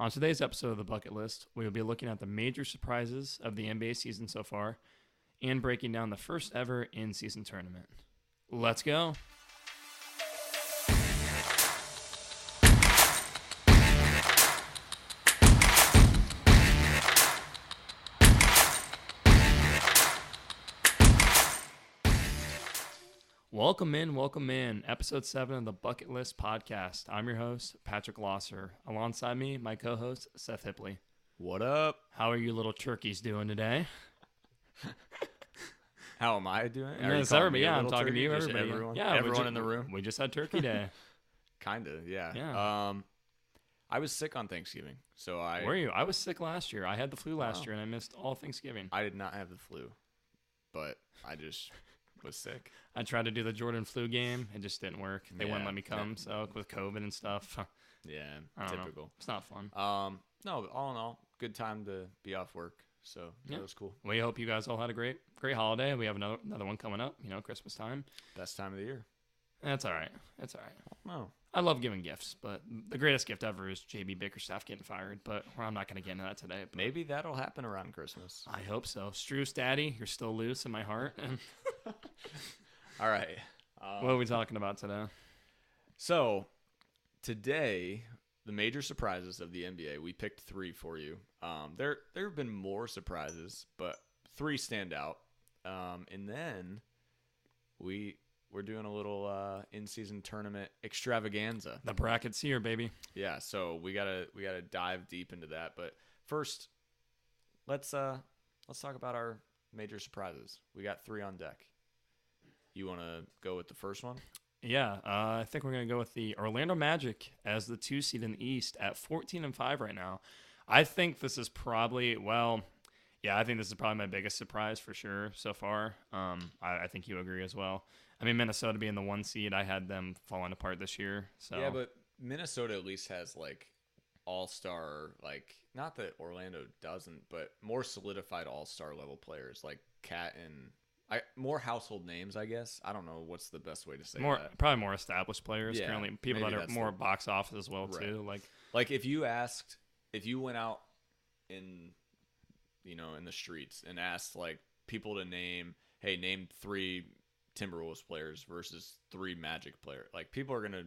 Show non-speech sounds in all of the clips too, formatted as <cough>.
On today's episode of the Bucket List, we will be looking at the major surprises of the NBA season so far and breaking down the first ever in season tournament. Let's go. Welcome in, welcome in. Episode 7 of the Bucket List Podcast. I'm your host, Patrick Losser. Alongside me, my co host, Seth Hipley. What up? How are you little turkeys doing today? How am I doing? Are you calling everybody. me a Yeah, I'm little talking to you. Just everybody. Everyone, Yeah, we everyone ju- in the room. We just had Turkey Day. <laughs> <laughs> Kinda, yeah. Yeah. Um, I was sick on Thanksgiving, so I Were you? I was sick last year. I had the flu last Wow. year and I missed all Thanksgiving. I did not have the flu, but I just was sick. I tried to do the Jordan flu game. It just didn't work. They wouldn't let me come. So with COVID and stuff, <laughs> Yeah, don't know. typical. it's not fun. Um, no, but all in all, good time to be off work. So Yeah. that was cool. We hope you guys all had a great, great holiday. We have another another one coming up. You know, Christmas time. Best time of the year. That's all right. That's all right. No, I love giving gifts, but the greatest gift ever is JB Bickerstaff getting fired. But well, I'm not going to get into that today. Maybe that'll happen around Christmas. I hope so. Struce Daddy, you're still loose in my heart. <laughs> All right. Um, what are we talking about today? So, today, the major surprises of the NBA. We picked three for you. Um, there, there have been more surprises, but three stand out. Um, and then we we're doing a little uh, in-season tournament extravaganza. The brackets here, baby. Yeah, so we gotta we gotta dive deep into that. But first, let's uh let's talk about our major surprises. We got three on deck. You want to go with the first one? Yeah, uh, I think we're gonna go with the Orlando Magic as the two seed in the East at 14 and five right now. I think this is probably well, yeah, I think this is probably my biggest surprise for sure so far. Um, I, I think you agree as well. I mean, Minnesota being the one seed, I had them falling apart this year. So Yeah, but Minnesota at least has like all star, like not that Orlando doesn't, but more solidified all star level players like Cat and I more household names, I guess. I don't know what's the best way to say more that. probably more established players Yeah, currently, people that are more the- box office as well Right. too. Like Like if you asked, if you went out in, you know, in the streets and asked like people to name, hey, name three Timberwolves players versus three Magic player, like people are gonna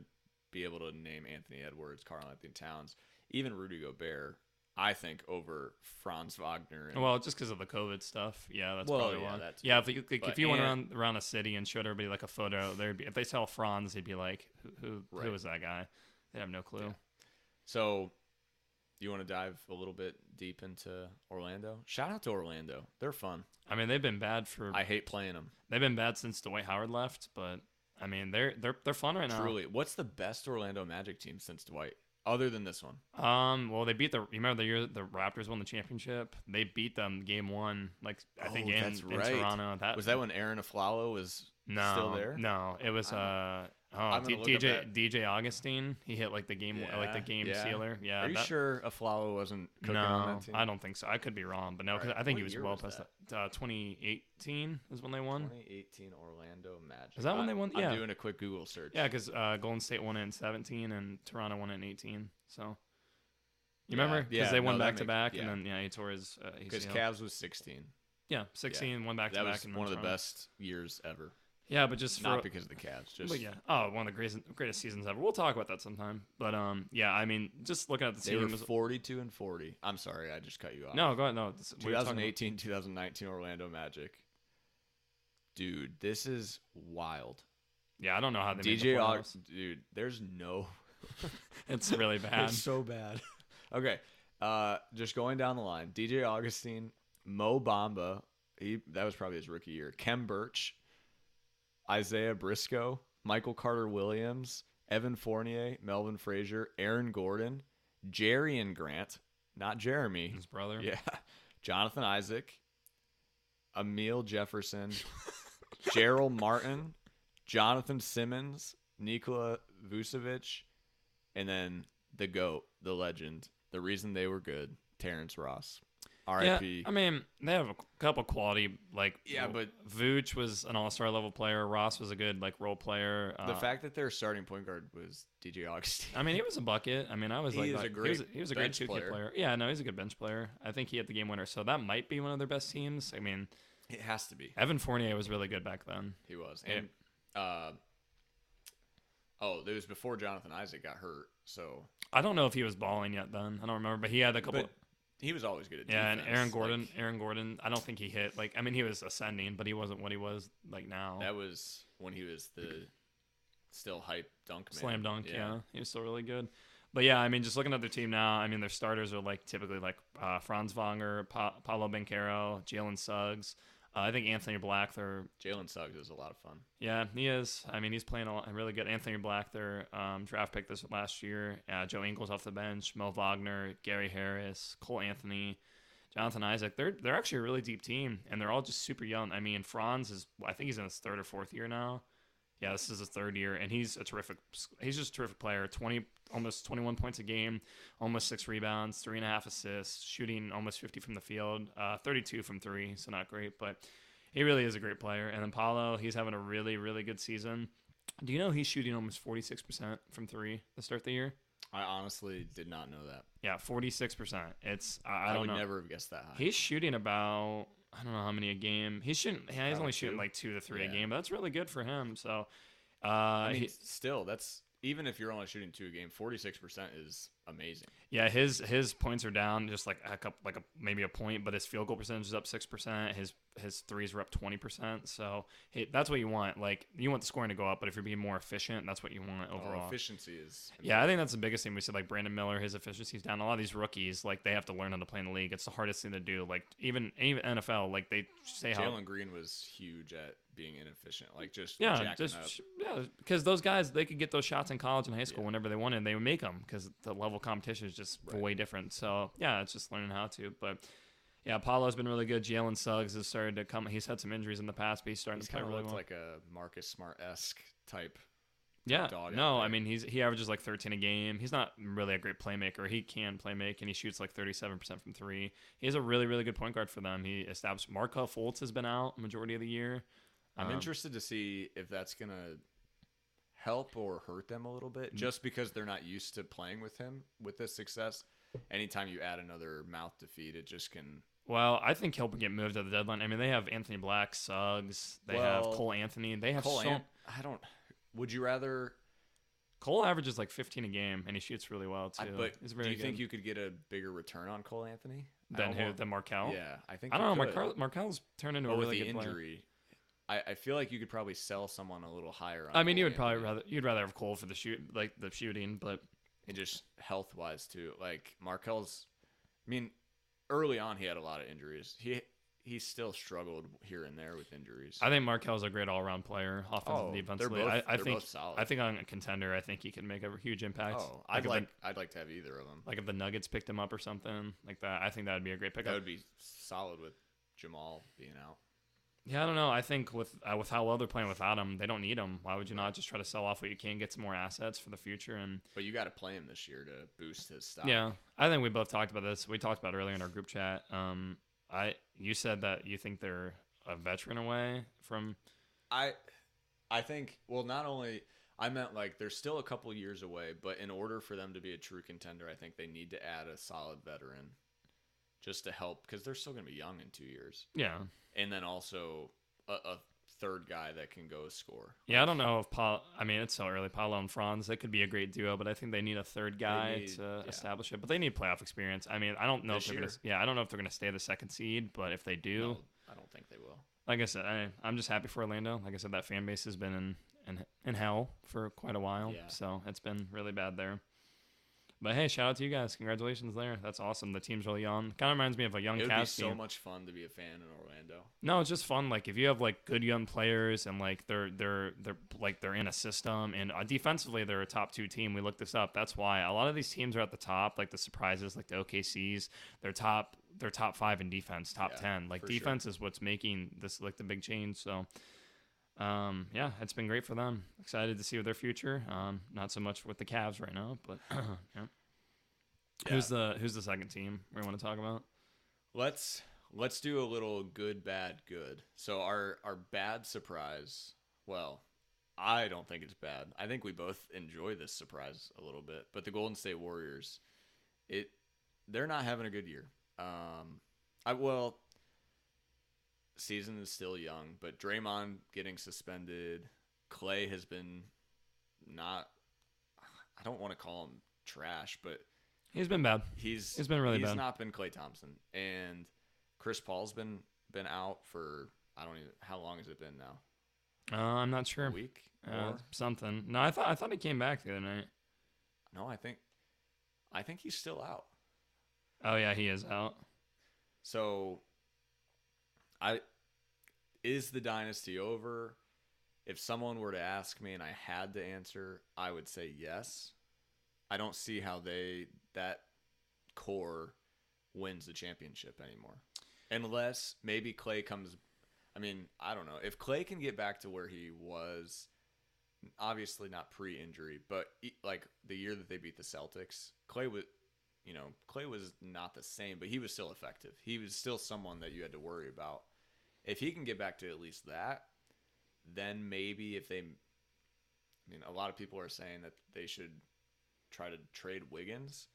be able to name Anthony Edwards, Karl-Anthony Towns, even Rudy Gobert. I think over Franz Wagner. And, Well, just because of the COVID stuff, yeah, that's Well, probably yeah, why. that's yeah, if you like, if you went and- around around a city and showed everybody like a photo, there'd be if they saw Franz, they'd be like, who who, Right. who is that guy? They have no clue. Yeah. so, you want to dive a little bit deep into Orlando? Shout out to Orlando. They're fun. I mean, they've been bad for I hate playing them. they've been bad since Dwight Howard left, but I mean, they're they're they're fun right now. Truly, what's the best Orlando Magic team since Dwight, other than this one? Um, well, they beat the. You remember the year the Raptors won the championship? They beat them game one. Like I think Oh, in, that's in. Toronto. That Was that when Arron Afflalo was no still there? No, it was uh oh D- gonna look up DJ. DJ Augustin. He hit like the game like the game yeah. sealer. Yeah. Are you that- sure Afflalo wasn't cooking no, on that team? I don't think so. I could be wrong, but no, 'cause Alright, I think what he was well was past that? that. Uh, 2018 is when they won. 2018 Orlando Magic. Is that when they won? Yeah. I'm Yeah. doing a quick Google search. Yeah, because uh, Golden State won it in 17 and Toronto won it in 18. So you Yeah, remember? Because yeah, they won back to back, and then yeah, he tore his uh, because ACL. Cavs was 16. yeah, 16, one back to back. That was one of the best years ever. Yeah, but just for Not because of the Cavs, just But yeah, oh, one of the greatest greatest seasons ever. We'll talk about that sometime. But um, yeah, I mean, just looking at the they were team. was- 42 and 40. I'm sorry, I just cut you off. no, go ahead. No, this- we were talking about- 2018, 2019 Orlando Magic. Dude, this is wild. Yeah, I don't know how they made the DJ playoffs. Dude, there's no <laughs> It's really <laughs> bad. It's so bad. <laughs> okay. Uh just going down the line. DJ Augustin, Mo Bamba, he that was probably his rookie year. Khem Birch, Isaiah Briscoe, Michael Carter Williams, Evan Fournier, Melvin Frazier, Aaron Gordon, Jerian Grant, not Jeremy. His brother. <laughs> Yeah. Jonathan Isaac, Amile Jefferson, <laughs> Jarell Martin, Jonathan Simmons, Nikola Vucevic, and then the GOAT, the legend, the reason they were good, Terrence Ross. R.I.P. I mean, they have a couple quality like. Yeah, but- Vooch was an all-star level player. Ross was a good like role player. the uh, fact that their starting point guard was DJ Augustin. I mean, he was a bucket. I mean, I was He like, is like- a he great was, he was a great bench two player. player. Yeah, no, he's a good bench player. I think he had the game winner, so that might be one of their best teams. I mean, it has to be. Evan Fournier was really good back then. He was. Yeah. And uh, oh, it was before Jonathan Isaac got hurt. So, I don't know if he was balling yet then. I don't remember, but he had a couple. but he was always good at yeah, and. Aaron Gordon, Like, Aaron Gordon. I don't think he hit like. I mean, he was ascending, but he wasn't what he was like now. that was when he was the still hype dunk man. Slam dunk, yeah. He was still really good. But yeah, I mean, just looking at their team now, I mean, their starters are like typically like uh, Franz Wagner, pa- Paolo Banchero, Jalen Suggs. Uh, I think Anthony Black, their Jalen Suggs is a lot of fun. Yeah, he is. I mean, he's playing a lot, really good. Anthony Black, their um, draft pick this last year. Uh, Joe Ingles off the bench. Moe Wagner, Gary Harris, Cole Anthony, Jonathan Isaac. They're they're actually a really deep team, and they're all just super young. I mean, Franz is. I think he's in his third or fourth year now. Yeah, this is his third year, and he's a terrific. He's just a terrific player. Twenty, almost twenty-one points a game, almost six rebounds, three and a half assists, shooting almost fifty from the field, uh, thirty-two from three, so not great, but he really is a great player. And then Paolo, he's having a really, really good season. Do you know he's shooting almost 46% from three to start the year? I honestly did not know that. Yeah, 46%. It's, I, I I, don't would know. never have guessed that high. He's shooting about, I don't know how many a game. He's shooting, yeah, he's only shooting like two to three a game, but that's really good for him. So, uh, I mean, he- still, that's even if you're only shooting two a game, 46% is amazing. Yeah, his his points are down just like a couple, like a maybe a point, but his field goal percentage is up six percent. His his threes were up twenty percent. So hey, that's what you want. Like you want the scoring to go up, but if you're being more efficient, that's what you want Oh, overall. efficiency is. yeah, I think that's the biggest thing we said. Like Brandon Miller, his efficiency's down. A lot of these rookies, like they have to learn how to play in the league. It's the hardest thing to do. Like even even NFL, like they say how Jalen Green was huge at being inefficient, like just yeah, just up. yeah, because those guys they could get those shots in college and high school whenever they wanted. They would make them because the level of competition is just Right. way different. So yeah, it's just learning how to. But yeah, Paolo's been really good. Jalen Suggs has started to come. He's had some injuries in the past, but he's starting He's to kind of really well. like a Marcus Smart esque type. yeah, dog no, I mean he's he averages like 13 a game. He's not really a great playmaker. He can play make and he shoots like 37 percent from three. He is a really really good point guard for them. He established Markelle Fultz has been out majority of the year. I'm Um, interested to see if that's gonna help or hurt them a little Mm. bit, just because they're not used to playing with him with this success. Anytime you add another mouth to feed, it just can. Well, I think he'll get moved at the deadline. I mean, they have Anthony Black, Suggs. They Well, have Cole Anthony. They have Cole, so Ant- I don't. Would you rather? Cole averages like 15 a game, and he shoots really well too. I, but He's do you think you could get a bigger return on Cole Anthony than who? almost- Than Markelle? Yeah, I think. I don't know. could. Markelle, Markelle's turned into but a with really the good player. I, I feel like you could probably sell someone a little higher. On I mean, you would probably rather you'd rather have Cole for the shoot, like the shooting, but and just health wise too. Like Markelle's, I mean, early on he had a lot of injuries. He he still struggled here and there with injuries. I think Markelle's a great all-around player, offensive, Oh, defensively. both- I, I think. I think on a contender, I think he can make a huge impact. oh, I'd if like the, I'd like to have either of them. like if the Nuggets picked him up or something like that. I think that would be a great pickup. That would be solid with Jamal being out. Yeah, I don't know. I think with uh, with how well they're playing without him, they don't need him. Why would you not just try to sell off what you can, get some more assets for the future? And But you got to play him this year to boost his stock. yeah, I think we both talked about this. We talked about it earlier in our group chat. Um, I you said that you think they're a veteran away from. I I think well not only I meant like they're still a couple years away, but in order for them to be a true contender, I think they need to add a solid veteran just to help because they're still going to be young in two years, Yeah, and then also a, a third guy that can go score. yeah. I don't know if Paul. I mean, it's so early. Paolo and Franz, they could be a great duo, but I think they need a third guy need- to yeah. establish it. But they need playoff experience. I mean, I don't know This if they're gonna. Yeah, I don't know if they're gonna stay the second seed, but if they do, No, I don't think they will. like I said, I, I'm just happy for Orlando. Like I said, that fan base has been in in, in hell for quite a while. Yeah. So it's been really bad there. But hey, shout out to you guys. Congratulations there. That's awesome. The team's really young. Kind of reminds me of a young It would be so team. much fun to be a fan in Orlando. No, it's just fun. Like if you have like good young players and like they're they're they're like they're in a system and uh, defensively they're a top two team. We looked this up. That's why a lot of these teams are at the top. Like the surprises, like the OKC's, they're top they're top five in defense, top Yeah, ten. Like for sure. defense is what's making this like the big change. So. Um, yeah, it's been great for them. Excited to see their future. Um, not so much with the Cavs right now, but <clears throat> yeah. Who's the Who's the second team we want to talk about? Let's let's do a little good, bad, good. So our our bad surprise. Well, I don't think it's bad. I think we both enjoy this surprise a little bit. But the Golden State Warriors, it they're not having a good year. Um, I well, season is still young, but Draymond getting suspended, Klay has been not. I don't want to call him trash, but He's been bad. he's He's been really he's bad. He's not been Klay Thompson, and Chris Paul's been been out for I don't even how long has it been now? Uh, I'm not sure. A week? Uh, something. No, I thought I thought he came back the other night. No, I think I think he's still out. Oh yeah, he is out. So I is the dynasty over? If someone were to ask me and I had to answer, I would say yes. I don't see how they that core wins the championship anymore. Unless maybe Klay comes I mean, I don't know. If Klay can get back to where he was obviously not pre-injury, but like the year that they beat the Celtics, Klay was you know, Klay was not the same, but he was still effective. He was still someone that you had to worry about. If he can get back to at least that, then maybe if they, I mean, a lot of people are saying that they should try to trade Wiggins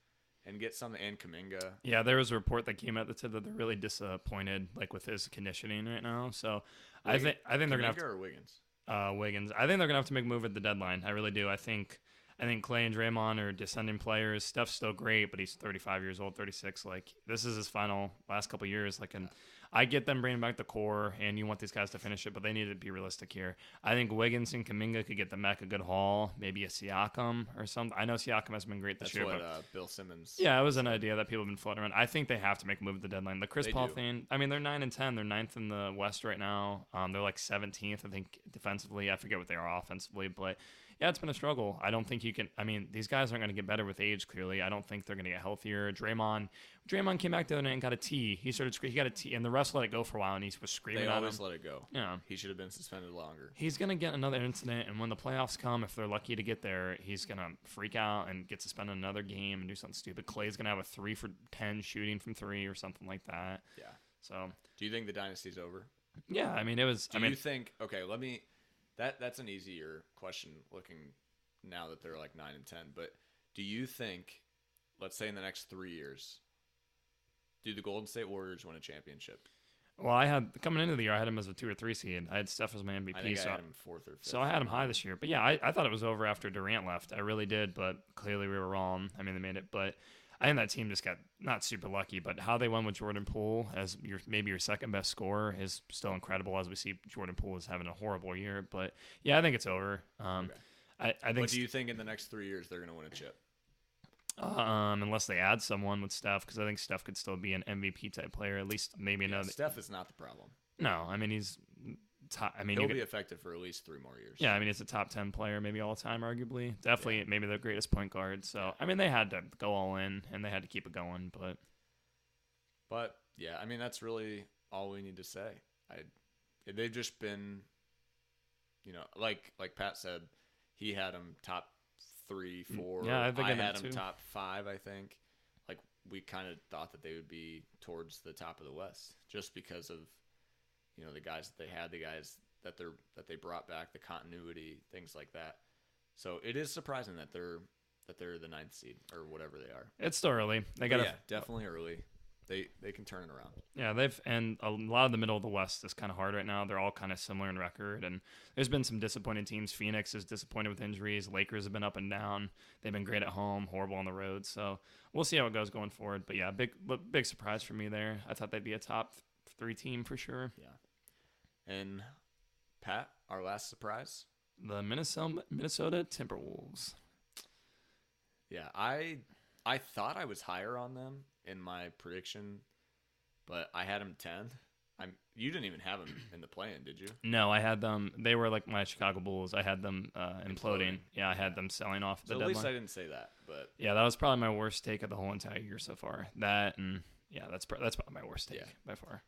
and get something and Kuminga. Yeah, there was a report that came out that said that they're really disappointed, like with his conditioning right now. So I think I think they're gonna have to, or Wiggins. uh, Wiggins. I think they're gonna have to make a move at the deadline. I really do. I think I think Klay and Draymond are descending players. Steph's still great, but he's 35 years old, 36. Like this is his final last couple years. Like, and I get them bringing back the core, and you want these guys to finish it, but they need to be realistic here. I think Wiggins and Kuminga could get them back a good haul, maybe a Siakam or something. I know Siakam has been great this That's year, what but uh, Bill Simmons. yeah, it was an idea that people have been floating around. I think they have to make a move at the deadline. The Chris They Paul do. thing. I mean, they're nine and ten. They're ninth in the West right now. Um, they're like seventeenth, I think, defensively. I forget what they are offensively, but yeah, it's been a struggle. I don't think you can. I mean, these guys aren't going to get better with age. Clearly, I don't think they're going to get healthier. Draymond, Draymond came back the other night and got a T. He started. He got a T, and the refs let it go for a while, and he was screaming They always let it go. Yeah. He should have been suspended longer. He's gonna get another incident, and when the playoffs come, if they're lucky to get there, he's gonna freak out and get suspended another game and do something stupid. Klay's gonna have a three for ten shooting from three or something like that. Yeah. So Do you think the dynasty's over? yeah, I mean it was. Do I mean, you think? Okay, let me. That that's an easier question. Looking now that they're like nine and ten, but do you think, let's say in the next three years, do the Golden State Warriors win a championship? well, I had coming into the year, I had him as a two or three seed. I had Steph as my MVP, I think so I had him fourth or fifth. so I had him high this year. But yeah, I, I thought it was over after Durant left. I really did, but clearly we were wrong. I mean, they made it, but. I think that team just got not super lucky, but how they won with Jordan Poole as your maybe your second best scorer is still incredible. As we see, Jordan Poole is having a horrible year, but yeah, I think it's over. Um, Okay. I, I think But do you think in the next three years they're going to win a chip? um, unless they add someone with Steph, because I think Steph could still be an MVP type player, at least maybe Yeah, another. Steph is not the problem. No, I mean he's top. I mean, He'll be effective for at least three more years. yeah, I mean it's a top ten player, maybe all time, arguably. Definitely, maybe the greatest point guard. So I mean, they had to go all in and they had to keep it going, but But yeah, I mean that's really all we need to say. I they've just been, you know, like like Pat said, he had them top three, four. Mm, yeah, I think I I had them too. top five. I think. Like we kind of thought that they would be towards the top of the West, just because of, you know, the guys that they had, the guys that they're that they brought back, the continuity, things like that. So it is surprising that they're that they're the ninth seed or whatever they are. it's still early. They oh, got to yeah, definitely early. They they can turn it around. Yeah, they've and a lot of the middle of the West is kind of hard right now. They're all kind of similar in record, and there's been some disappointing teams. Phoenix is disappointed with injuries. Lakers have been up and down. They've been great at home, horrible on the road. So we'll see how it goes going forward. But yeah, big big surprise for me there. I thought they'd be a top three team for sure. And Pat, our last surprise. The Minnesota Minnesota Timberwolves. Yeah, I I thought I was higher on them in my prediction, but I had them ten. I'm you didn't even have them <clears throat> in the plan, did you? No, I had them. They were like my Chicago Bulls. I had them uh, imploding. Imploding. Yeah, I had them selling off at the So at deadline. least I didn't say that, but Yeah, that was probably my worst take of the whole entire year so far. That and yeah, that's that's probably my worst take Yeah. by far.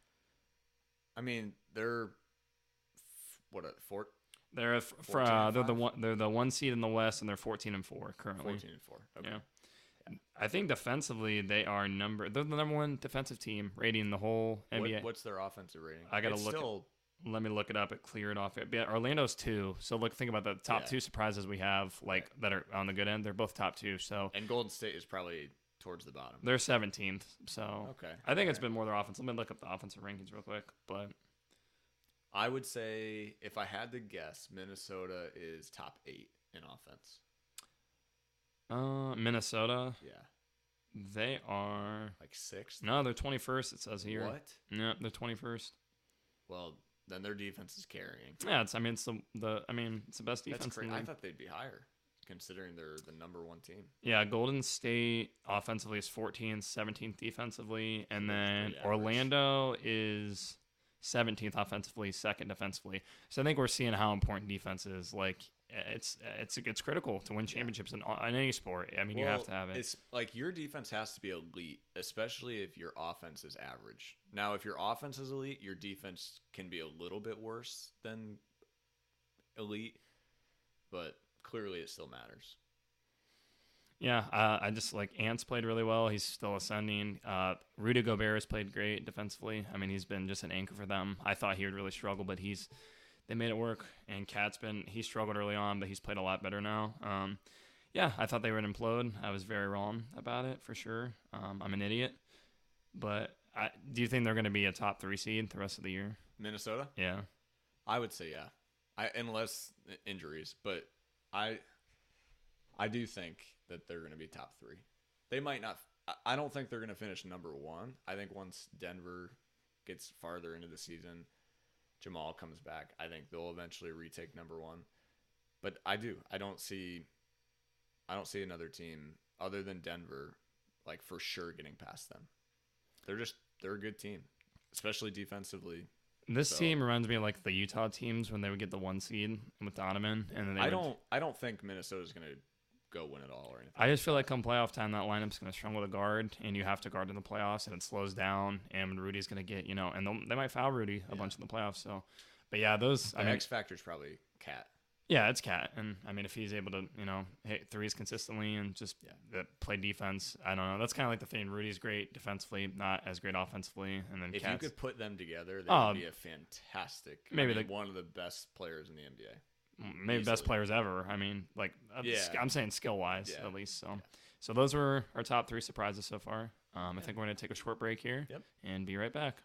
I mean they're what a four, They're a f- for, uh, they're the one they're the one seed in the West and they're fourteen and four currently. 14 and four. Okay. Yeah. I think defensively they are number they're the number one defensive team rating the whole NBA. What, what's their offensive rating? I gotta It's look at- Let me look it up. And clear it cleared off. It. Yeah, Orlando's two. So look, think about the top Yeah. two surprises we have, like that are on the good end. They're both top two. So and Golden State is probably towards the bottom. they're 17th. So Okay. I think it's been more their offense. Let me look up the offensive rankings real quick. But I would say if I had to guess, Minnesota is top eight in offense. uh, Minnesota, Yeah, they are like sixth. no, they're 21st. It says here. What? Yeah, they're 21st. Well, then their defense is carrying. Yeah, it's. I mean, it's the, the I mean, it's the best defense. in crazy. I thought they'd be higher, considering they're the number one team. Yeah, Golden State offensively is 14th, 17th defensively, and then. Orlando is 17th offensively, second defensively. So I think we're seeing how important defense is. Like it's it's it's critical to win championships in, in any sport. I mean, you have to have it. It's like your defense has to be elite, especially if your offense is average. Now, if your offense is elite, your defense can be a little bit worse than elite, but clearly it still matters. Yeah, uh, I just like Ants played really well. He's still ascending. Uh, Rudy Gobert has played great defensively. I mean, he's been just an anchor for them. I thought he would really struggle, but he's they made it work. And Cat's been he struggled early on, but he's played a lot better now. Um, yeah, I thought they would implode. I was very wrong about it for sure. Um, I'm an idiot, but I, do you think they're going to be a top three seed the rest of the year? Minnesota, Yeah, I would say yeah, I unless injuries, but I I do think that they're going to be top three. They might not. I- don't think they're going to finish number one. I think once Denver gets farther into the season, Jamal comes back. I think they'll eventually retake number one. But I do. I don't see. I don't see another team other than Denver, like for sure getting past them. They're just they're a good team, especially defensively. this So- team reminds me of like the Utah teams when they would get the one seed with Donovan, and then they I would- don't. I don't think Minnesota's going to go win it all or anything. I just feel like come playoff time, that lineup's going to struggle to guard, and you have to guard in the playoffs, and it slows down, and Rudy's going to get, you know, and they'll- might foul Rudy a Yeah. bunch in the playoffs. So, but yeah, those, The I mean, X factor is probably Cat. yeah, it's Cat, and I mean, if he's able to, you know, hit threes consistently and just Yeah. Uh, play defense, I don't know. That's kind of like the thing. Rudy's great defensively, not as great offensively, and then If Cat's, you could put them together, they would um, be a fantastic. maybe I mean, the- one of the best players in the NBA. Maybe best players ever. I mean, like, Yeah. I'm saying skill wise Yeah. at least. So, so those were our top three surprises so far. Um, I think we're going to take a short break here Yep. and be right back.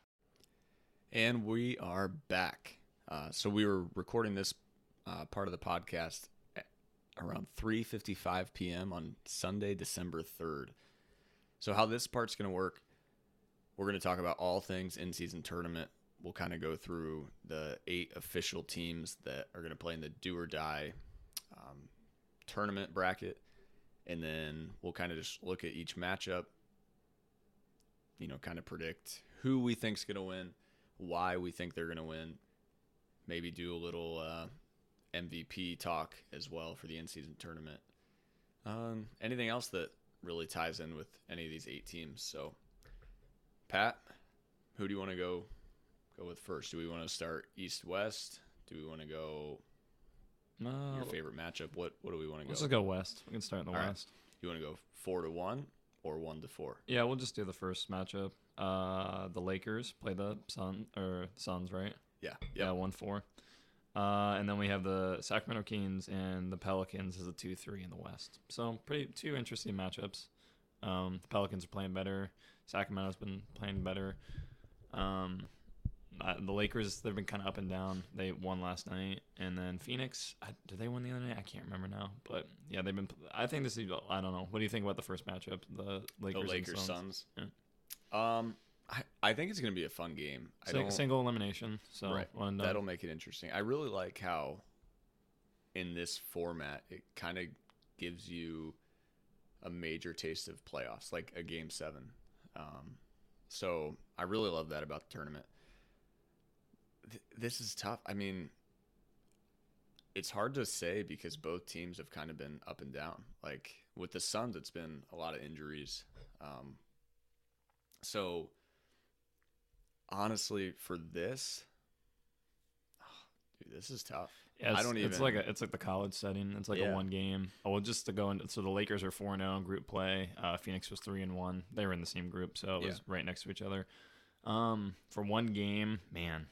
And we are back. Uh, so we were recording this uh, part of the podcast around 3:55 p.m. on Sunday, December 3rd. So how this part's going to work? We're going to talk about all things in-season tournament. We'll kind of go through the eight official teams that are going to play in the do or die um, tournament bracket, and then we'll kind of just look at each matchup. You know, kind of predict who we think's going to win why we think they're going to win. Maybe do a little uh, MVP talk as well for the in season tournament. Um, anything else that really ties in with any of these eight teams? So, Pat, who do you want to go go with first? Do we want to start East West? Do we want to go Uh, your favorite matchup? What What do we want to go? let's just go west. We can start in the All right. west. You want to go four to one or one to four? Yeah, we'll just do the first matchup. Uh, the Lakers play the Sun or Suns, right? Yeah. Yeah, Yeah. one four. Uh, and then we have the Sacramento Kings and the Pelicans as a two three in the West. So pretty two interesting matchups. Um, the Pelicans are playing better. Sacramento's been playing better. Um, uh, the Lakers they've been kind of up and down. They won last night, and then Phoenix. I, did they win the other night? I can't remember now. But yeah, they've been. I think this is. I don't know. What do you think about the first matchup? The Lakers. The Lakers Suns? Suns. Um, I, I think it's going to be a fun game. I Sing- don't, single elimination. So right. That'll make it interesting. I really like how in this format it kind of gives you a major taste of playoffs, like a game seven. Um, so I really love that about the tournament. Th- this is tough. I mean, it's hard to say because both teams have kind of been up and down. Like with the Suns, it's been a lot of injuries. Um, so honestly, for this, <sighs> Dude, this is tough. Yeah, I don't even. It's like a, it's like the college setting. It's like Yeah. a one game. Oh, well, just to go into so the Lakers are four zero in group play. Uh, Phoenix was three and one. They were in the same group, so it was right next to each other. Um, for one game, man,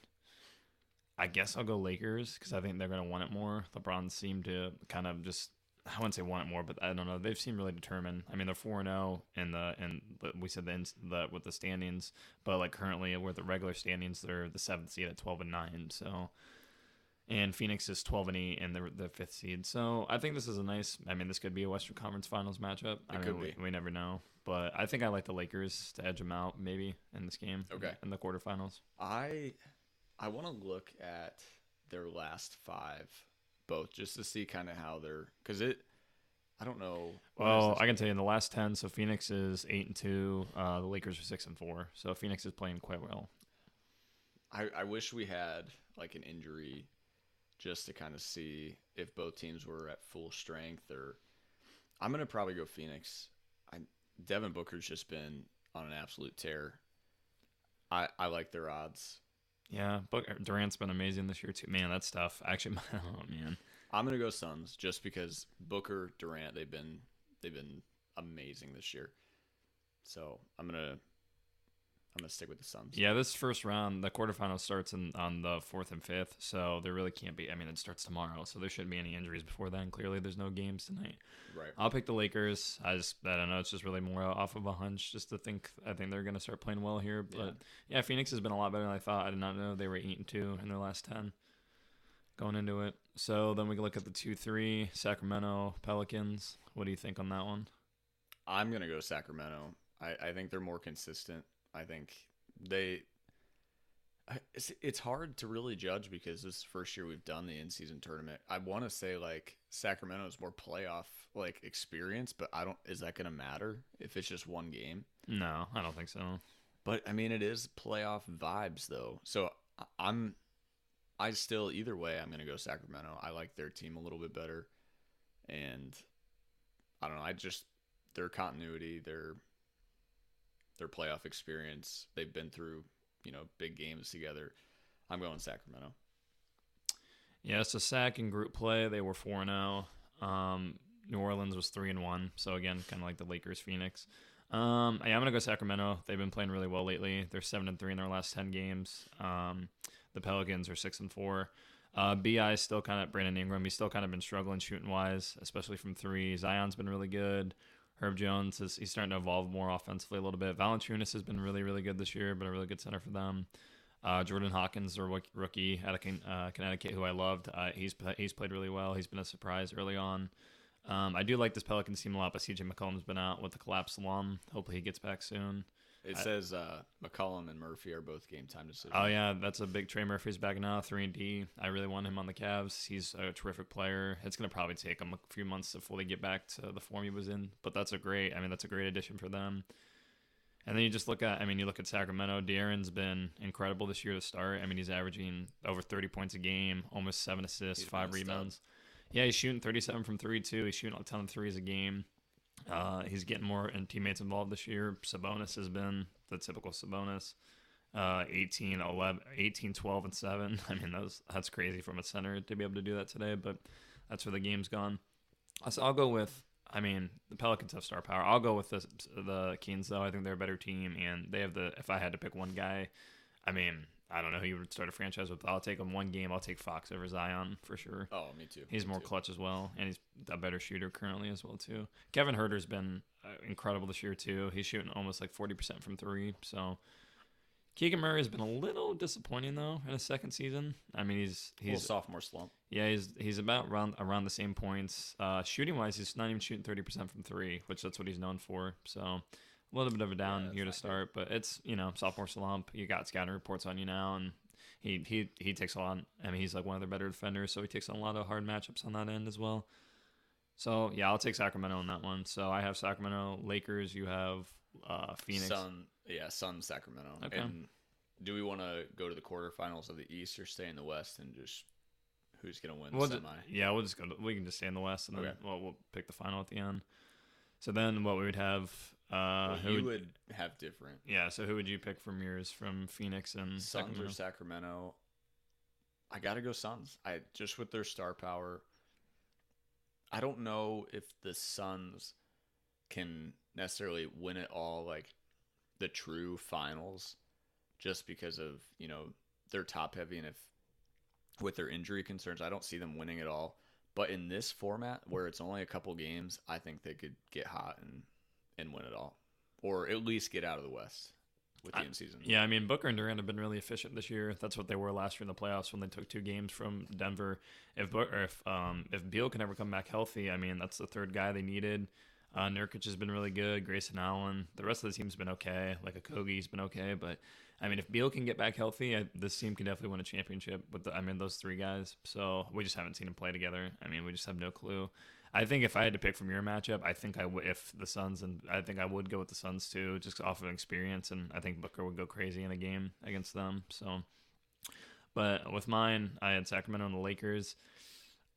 I guess I'll go Lakers because I think they're gonna want it more. LeBron seemed to kind of just. I wouldn't say want it more, but I don't know. They've seemed really determined. I mean, they're four and zero in the and we said the, the with the standings, but like currently with the regular standings, they're the seventh seed at twelve and nine. So, and Phoenix is 12 and 8 and the the fifth seed. So I think this is a nice. I mean, this could be a Western Conference Finals matchup. I mean, could we, be. we never know, but I think I like the Lakers to edge them out maybe in this game. Okay. in the quarterfinals. I I want to look at their last five, both just to see kind of how they're because it. I don't know. Well. I can tell you in the last 10, so Phoenix is eight and two. Uh, the Lakers are six and four. So Phoenix is playing quite well. I, I wish we had like an injury just to kind of see if both teams were at full strength or I'm gonna probably go Phoenix. I Devin Booker's just been on an absolute tear. I I like their odds. Yeah, but Durant's been amazing this year too. Man, that's tough. Actually, <laughs> oh man. I'm gonna go Suns just because Booker, Durant, they've been they've been amazing this year. So I'm gonna I'm gonna stick with the Suns. Yeah, this first round, the quarterfinal starts in, on the fourth and fifth, so there really can't be. I mean, it starts tomorrow, so there shouldn't be any injuries before then. Clearly, there's no games tonight. Right. I'll pick the Lakers. I just, I don't know. It's just really more off of a hunch, just to think. I think they're going to start playing well here. But yeah. Phoenix has been a lot better than I thought. I did not know they were eight and two in their last ten going into it. So then we can look at the two, three Sacramento Pelicans. What do you think on that one? I'm gonna go Sacramento. I, I think they're more consistent. I think they. It's, it's hard to really judge because this is the first year we've done the in-season tournament. I want to say like Sacramento is more playoff like experience, but I don't. Is that gonna matter if it's just one game? No, I don't think so. But I mean, it is playoff vibes though. So I'm, I still either way, I'm gonna go Sacramento. I like their team a little bit better, and I don't know. I just their continuity, their their playoff experience. They've been through you know big games together. I'm going Sacramento. Yeah, so Sac in group play, they were four and zero. Um, New Orleans was three and one. So again, kind of like the Lakers, Phoenix. Um, yeah, I'm gonna go Sacramento. They've been playing really well lately. They're seven and three in their last ten games. Um, the Pelicans are six and four. Uh, Bi is still kind of Brandon Ingram. He's still kind of been struggling shooting wise, especially from three. Zion's been really good. Herb Jones is he's starting to evolve more offensively a little bit. Valanciunas has been really really good this year, but a really good center for them. Uh, Jordan Hawkins, their rookie out of uh, Connecticut, who I loved, uh, he's he's played really well. He's been a surprise early on. Um, I do like this Pelicans team a lot, but CJ McCollum's been out with the collapsed lung. Hopefully he gets back soon. It I- says uh, McCollum and Murphy are both game time decisions. Oh yeah, that's a big Trey Murphy's back now, three and D. I really want him on the Cavs. He's a terrific player. It's gonna probably take him a few months to fully get back to the form he was in, but that's a great. I mean, that's a great addition for them. And then you just look at, I mean, you look at Sacramento. De'Aaron's been incredible this year to start. I mean, he's averaging over 30 points a game, almost seven assists, He's five rebounds. Yeah, he's shooting 37 from three too. He's shooting a ton of threes a game. Uh, he's getting more and teammates involved this year. Sabonis has been the typical Sabonis. Uh, 18, 11, 18, 12, and 7. <laughs> I mean, that's, that's crazy from a center to be able to do that today, but that's where the game's gone. So I'll go with, I mean, the Pelicans have star power. I'll go with the, the Kings, though. I think they're a better team, and they have the, if I had to pick one guy, I mean, I don't know who you would start a franchise with. but I'll take him one game. I'll take Fox over Zion for sure. Oh, me too. He's me more too. clutch as well, and he's a better shooter currently as well too. Kevin Huerter's been uh, incredible this year too. He's shooting almost like forty percent from three. So Keegan Murray has been a little disappointing though in his second season. I mean, he's Little he's sophomore slump. yeah he's he's about around around the same points. Uh, shooting wise, he's not even shooting thirty percent from three, which that's what he's known for. So. A little bit of a down that's year to not good. start, but it's you know sophomore slump. You got scouting reports on you now, and he he he takes a lot. I mean, he's like one of their better defenders, so he takes on a lot of hard matchups on that end as well. So yeah, I'll take Sacramento on that one. So I have Sacramento, Lakers. You have uh, Phoenix. Sun, yeah, Sun, Sacramento. Okay. And do we want to go to the quarterfinals of the East or stay in the West and just who's gonna win We'll the ju- semi? yeah, we'll just go. To, we can just stay in the West, and then Okay. well, we'll pick the final at the end. So then, what we would have? Uh, Well, who you would, would have different yeah. So who would you pick from yours from Phoenix and Suns Sacramento? or Sacramento. I gotta go Suns. I just with their star power. I don't know if the Suns can necessarily win it all, like the true finals, just because of you know they're top heavy, and if with their injury concerns, I don't see them winning it all. But in this format, where it's only a couple games, I think they could get hot and and win it all, or at least get out of the West with the I- end season. Yeah, I mean Booker and Durant have been really efficient this year. That's what they were last year in the playoffs when they took two games from Denver. If Book- or if um, if Beal can ever come back healthy, I mean that's the third guy they needed. Uh, Nurkic has been really good. Grayson Allen. The rest of the team's been okay. Like Okogie's been okay, but I mean if Beal can get back healthy, I, this team can definitely win a championship with the, I mean those three guys. So we just haven't seen them play together. I mean we just have no clue. I think if I had to pick from your matchup, I think I would if the Suns and I think I would go with the Suns too, just off of experience, and I think Booker would go crazy in a game against them. So, but with mine, I had Sacramento and the Lakers.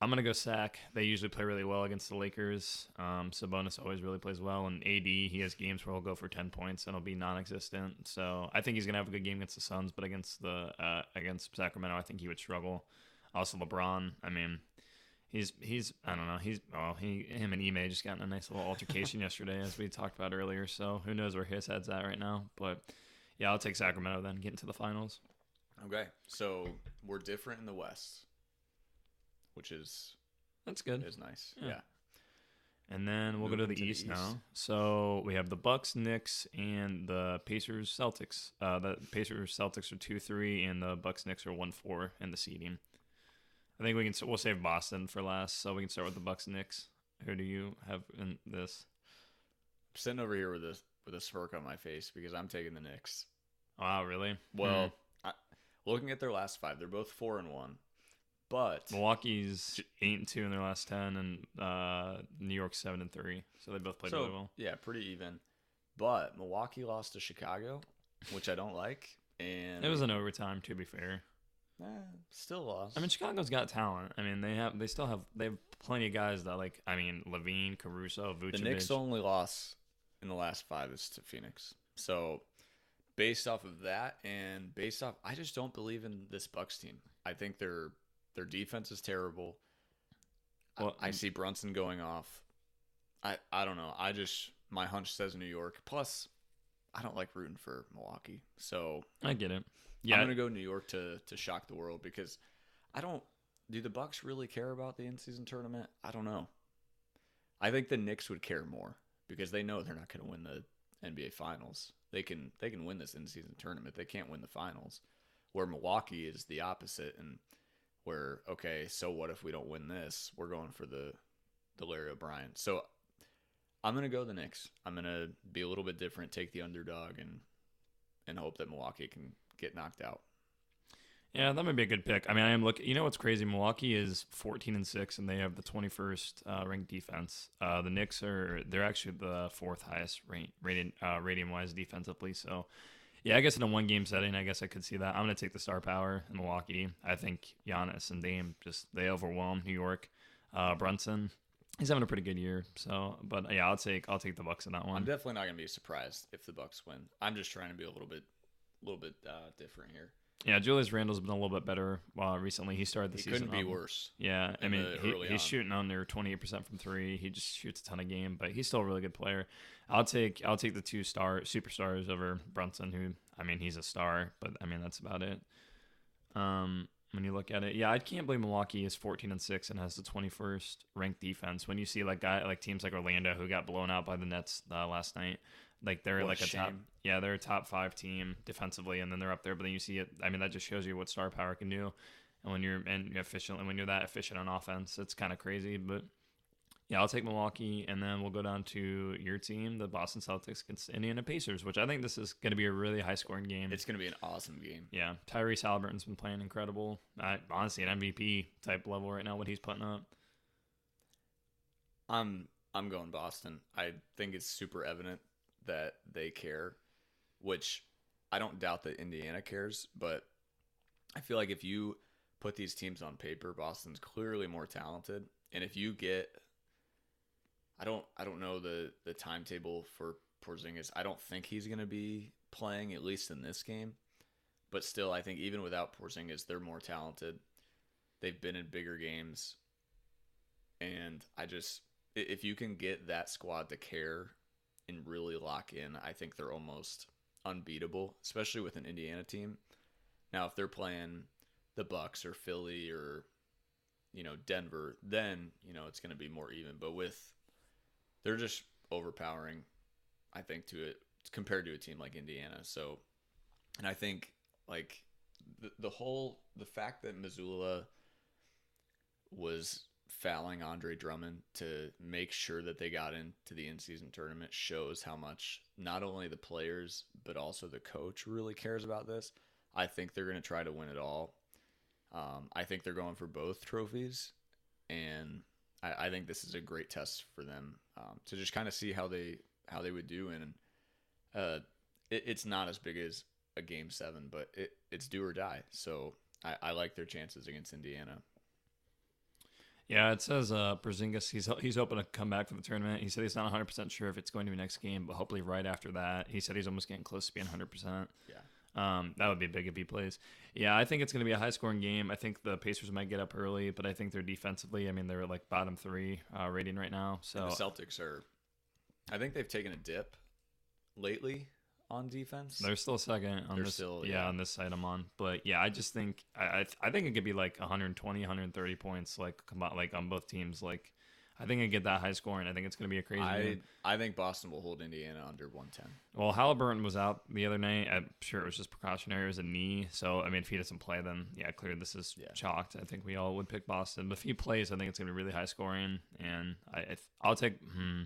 I'm gonna go Sac. They usually play really well against the Lakers. Um, Sabonis always really plays well, and AD he has games where he'll go for 10 points and he'll be non-existent. So I think he's gonna have a good game against the Suns, but against the uh, against Sacramento, I think he would struggle. Also, LeBron. I mean, He's he's I don't know he's oh he him and Ime just got in a nice little altercation <laughs> yesterday as we talked about earlier so who knows where his head's at right now but yeah I'll take Sacramento then get into the finals Okay, so we're different in the West, which is that's good is nice. Yeah. Yeah. and then we'll go to the to the East, now East. so we have the Bucks Knicks and the Pacers Celtics uh, the Pacers Celtics are two three and the Bucks Knicks are one four in the seeding I think we can we'll save Boston for last so we can start with the Bucks and Knicks who do you have in this I'm sitting over here with a with a smirk on my face because I'm taking the Knicks. wow really Well, I, looking at their last five, they're both four and one, but Milwaukee's eight and two in their last ten, and uh, New York seven and three. So they both played so really well. yeah, pretty even. But Milwaukee lost to Chicago, which I don't like, and It was an overtime, to be fair. Eh, still lost. I mean, Chicago's got talent. I mean, they have they still have they have plenty of guys that like. I mean, LaVine, Caruso, Vucevic. The Knicks' only loss in the last five is to Phoenix. So, based off of that, and based off, I just don't believe in this Bucks team. I think their their defense is terrible. I- Well, I, see Brunson going off. I I don't know. I just my hunch says New York. Plus, I don't like rooting for Milwaukee, so I get it. Yeah, I'm gonna go New York to to shock the world because I don't. Do the Bucks really care about the in season tournament? I don't know. I think the Knicks would care more because they know they're not going to win the NBA Finals. They can they can win this in season tournament. They can't win the finals. Where Milwaukee is the opposite, and where okay, so what if we don't win this? We're going for the the Larry O'Brien. So I'm gonna go the Knicks. I'm gonna be a little bit different, take the underdog, and and hope that Milwaukee can get knocked out. yeah, that might be a good pick. I mean, I am looking. You know what's crazy? Milwaukee is fourteen and six, and they have the twenty first uh, ranked defense. Uh, the Knicks are they're actually the fourth highest rate, rated uh, rating wise defensively. So. Yeah, I guess in a one game setting, I guess I could see that. I'm going to take the star power in Milwaukee. I think Giannis and Dame just they overwhelm New York. Uh, Brunson, he's having a pretty good year. So, but yeah, I'll take I'll take the Bucks in that one. I'm definitely not gonna be surprised if the Bucks win. I'm just trying to be a little bit, a little bit uh, different here. Yeah, Julius Randle's been a little bit better uh, recently. He started the He season. couldn't be worse. Yeah, I mean, he, he's on. shooting under 28% from three. He just shoots a ton of game, but he's still a really good player. I'll take I'll take the two star superstars over Brunson, who I mean he's a star, but I mean that's about it. Um, when you look at it, yeah, I can't believe Milwaukee is 14 and six and has the 21st ranked defense. When you see like guy like teams like Orlando who got blown out by the Nets uh, last night, like they're What like a top yeah they're a top five team defensively, and then they're up there. But then you see it. I mean that just shows you what star power can do. And when you're and efficient, and when you're that efficient on offense, it's kind of crazy. But yeah, I'll take Milwaukee, and then we'll go down to your team, the Boston Celtics against Indiana Pacers, which I think this is going to be a really high scoring game. It's gonna be an awesome game. yeah, Tyrese Halliburton's been playing incredible. I, honestly, an MVP type level right now. What he's putting up. I'm I'm going Boston. I think it's super evident that they care, which I don't doubt that Indiana cares, but I feel like if you put these teams on paper, Boston's clearly more talented. And if you get I don't I don't know the the timetable for Porzingis. I don't think he's going to be playing at least in this game. But still I think even without Porzingis, they're more talented. They've been in bigger games, and I just if you can get that squad to care and really lock in, I think they're almost unbeatable, especially with an Indiana team. Now, if they're playing the Bucks or Philly or you know Denver, then you know it's going to be more even. But with they're just overpowering, I think to it compared to a team like Indiana. So, and I think like the the whole the fact that Mazzulla was fouling Andre Drummond to make sure that they got into the in-season tournament shows how much not only the players but also the coach really cares about this. I think they're going to try to win it all. Um, I think they're going for both trophies, and I, I think this is a great test for them um, to just kind of see how they how they would do. And uh, it, it's not as big as a game seven, but it, it's do or die. So I, I like their chances against Indiana. Yeah, it says uh, Porzingis. He's he's hoping to come back for the tournament. He said he's not 100 percent sure if it's going to be next game, but hopefully right after that. He said he's almost getting close to being 100. percent Yeah. Um, that would be big if he plays. Yeah, I think it's going to be a high scoring game. I think the Pacers might get up early, but I think they're defensively. I mean, they're like bottom three uh, rating right now. So And the Celtics are, I think they've taken a dip lately on defense. They're still second on They're this. still- yeah, yeah. on this site I'm on. But yeah, I just think I I, I think it could be like 120, 130 points, like come on, like on both teams. Like I think I get that high scoring. I think it's going to be a crazy I game. I think Boston will hold Indiana under 110. Well, Halliburton was out the other night. I'm sure it was just precautionary. It was a knee. So I mean, if he doesn't play, then yeah, clearly this is Yeah. chalked. I think we all would pick Boston. But if he plays, I think it's going to be really high scoring. And I I- I'll take. Hmm,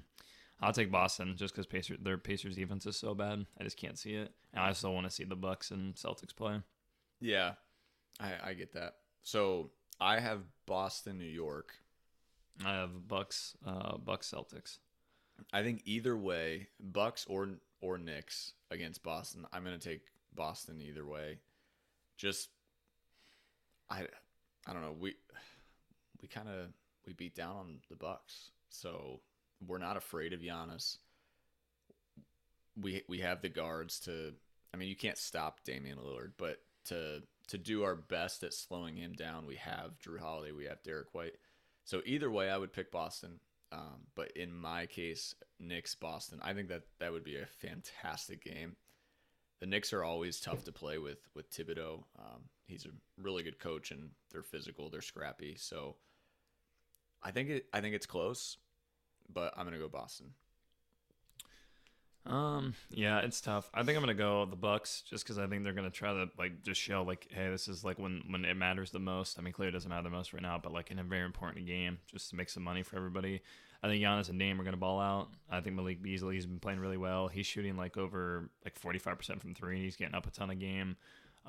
I'll take Boston just because Pacers, their Pacers defense is so bad. I just can't see it. And I still want to see the Bucks and Celtics play. Yeah, I, I get that. So I have Boston, New York. I have Bucks, uh, Bucks, Celtics. I think either way, Bucks or or Knicks against Boston. I'm gonna take Boston either way. Just I I don't know. We we kind of we beat down on the Bucks, so we're not afraid of Giannis. We we have the guards to. I mean, you can't stop Damian Lillard, but to to do our best at slowing him down, we have Jrue Holiday, we have Derrick White. So either way, I would pick Boston. Um, but in my case, Knicks Boston. I think that that would be a fantastic game. The Knicks are always tough to play with with Thibodeau. Um, he's a really good coach, and they're physical, they're scrappy. So I think it. I think it's close, but I'm gonna go Boston. Um, yeah, it's tough. I think I'm gonna go the Bucks just because I think they're gonna try to like just show like, hey, this is like when when it matters the most. I mean, clearly it doesn't matter the most right now, but like in a very important game, just to make some money for everybody. I think Giannis and Dame are gonna ball out. I think Malik Beasley has been playing really well. He's shooting like over like 45% from three. He's getting up a ton of game.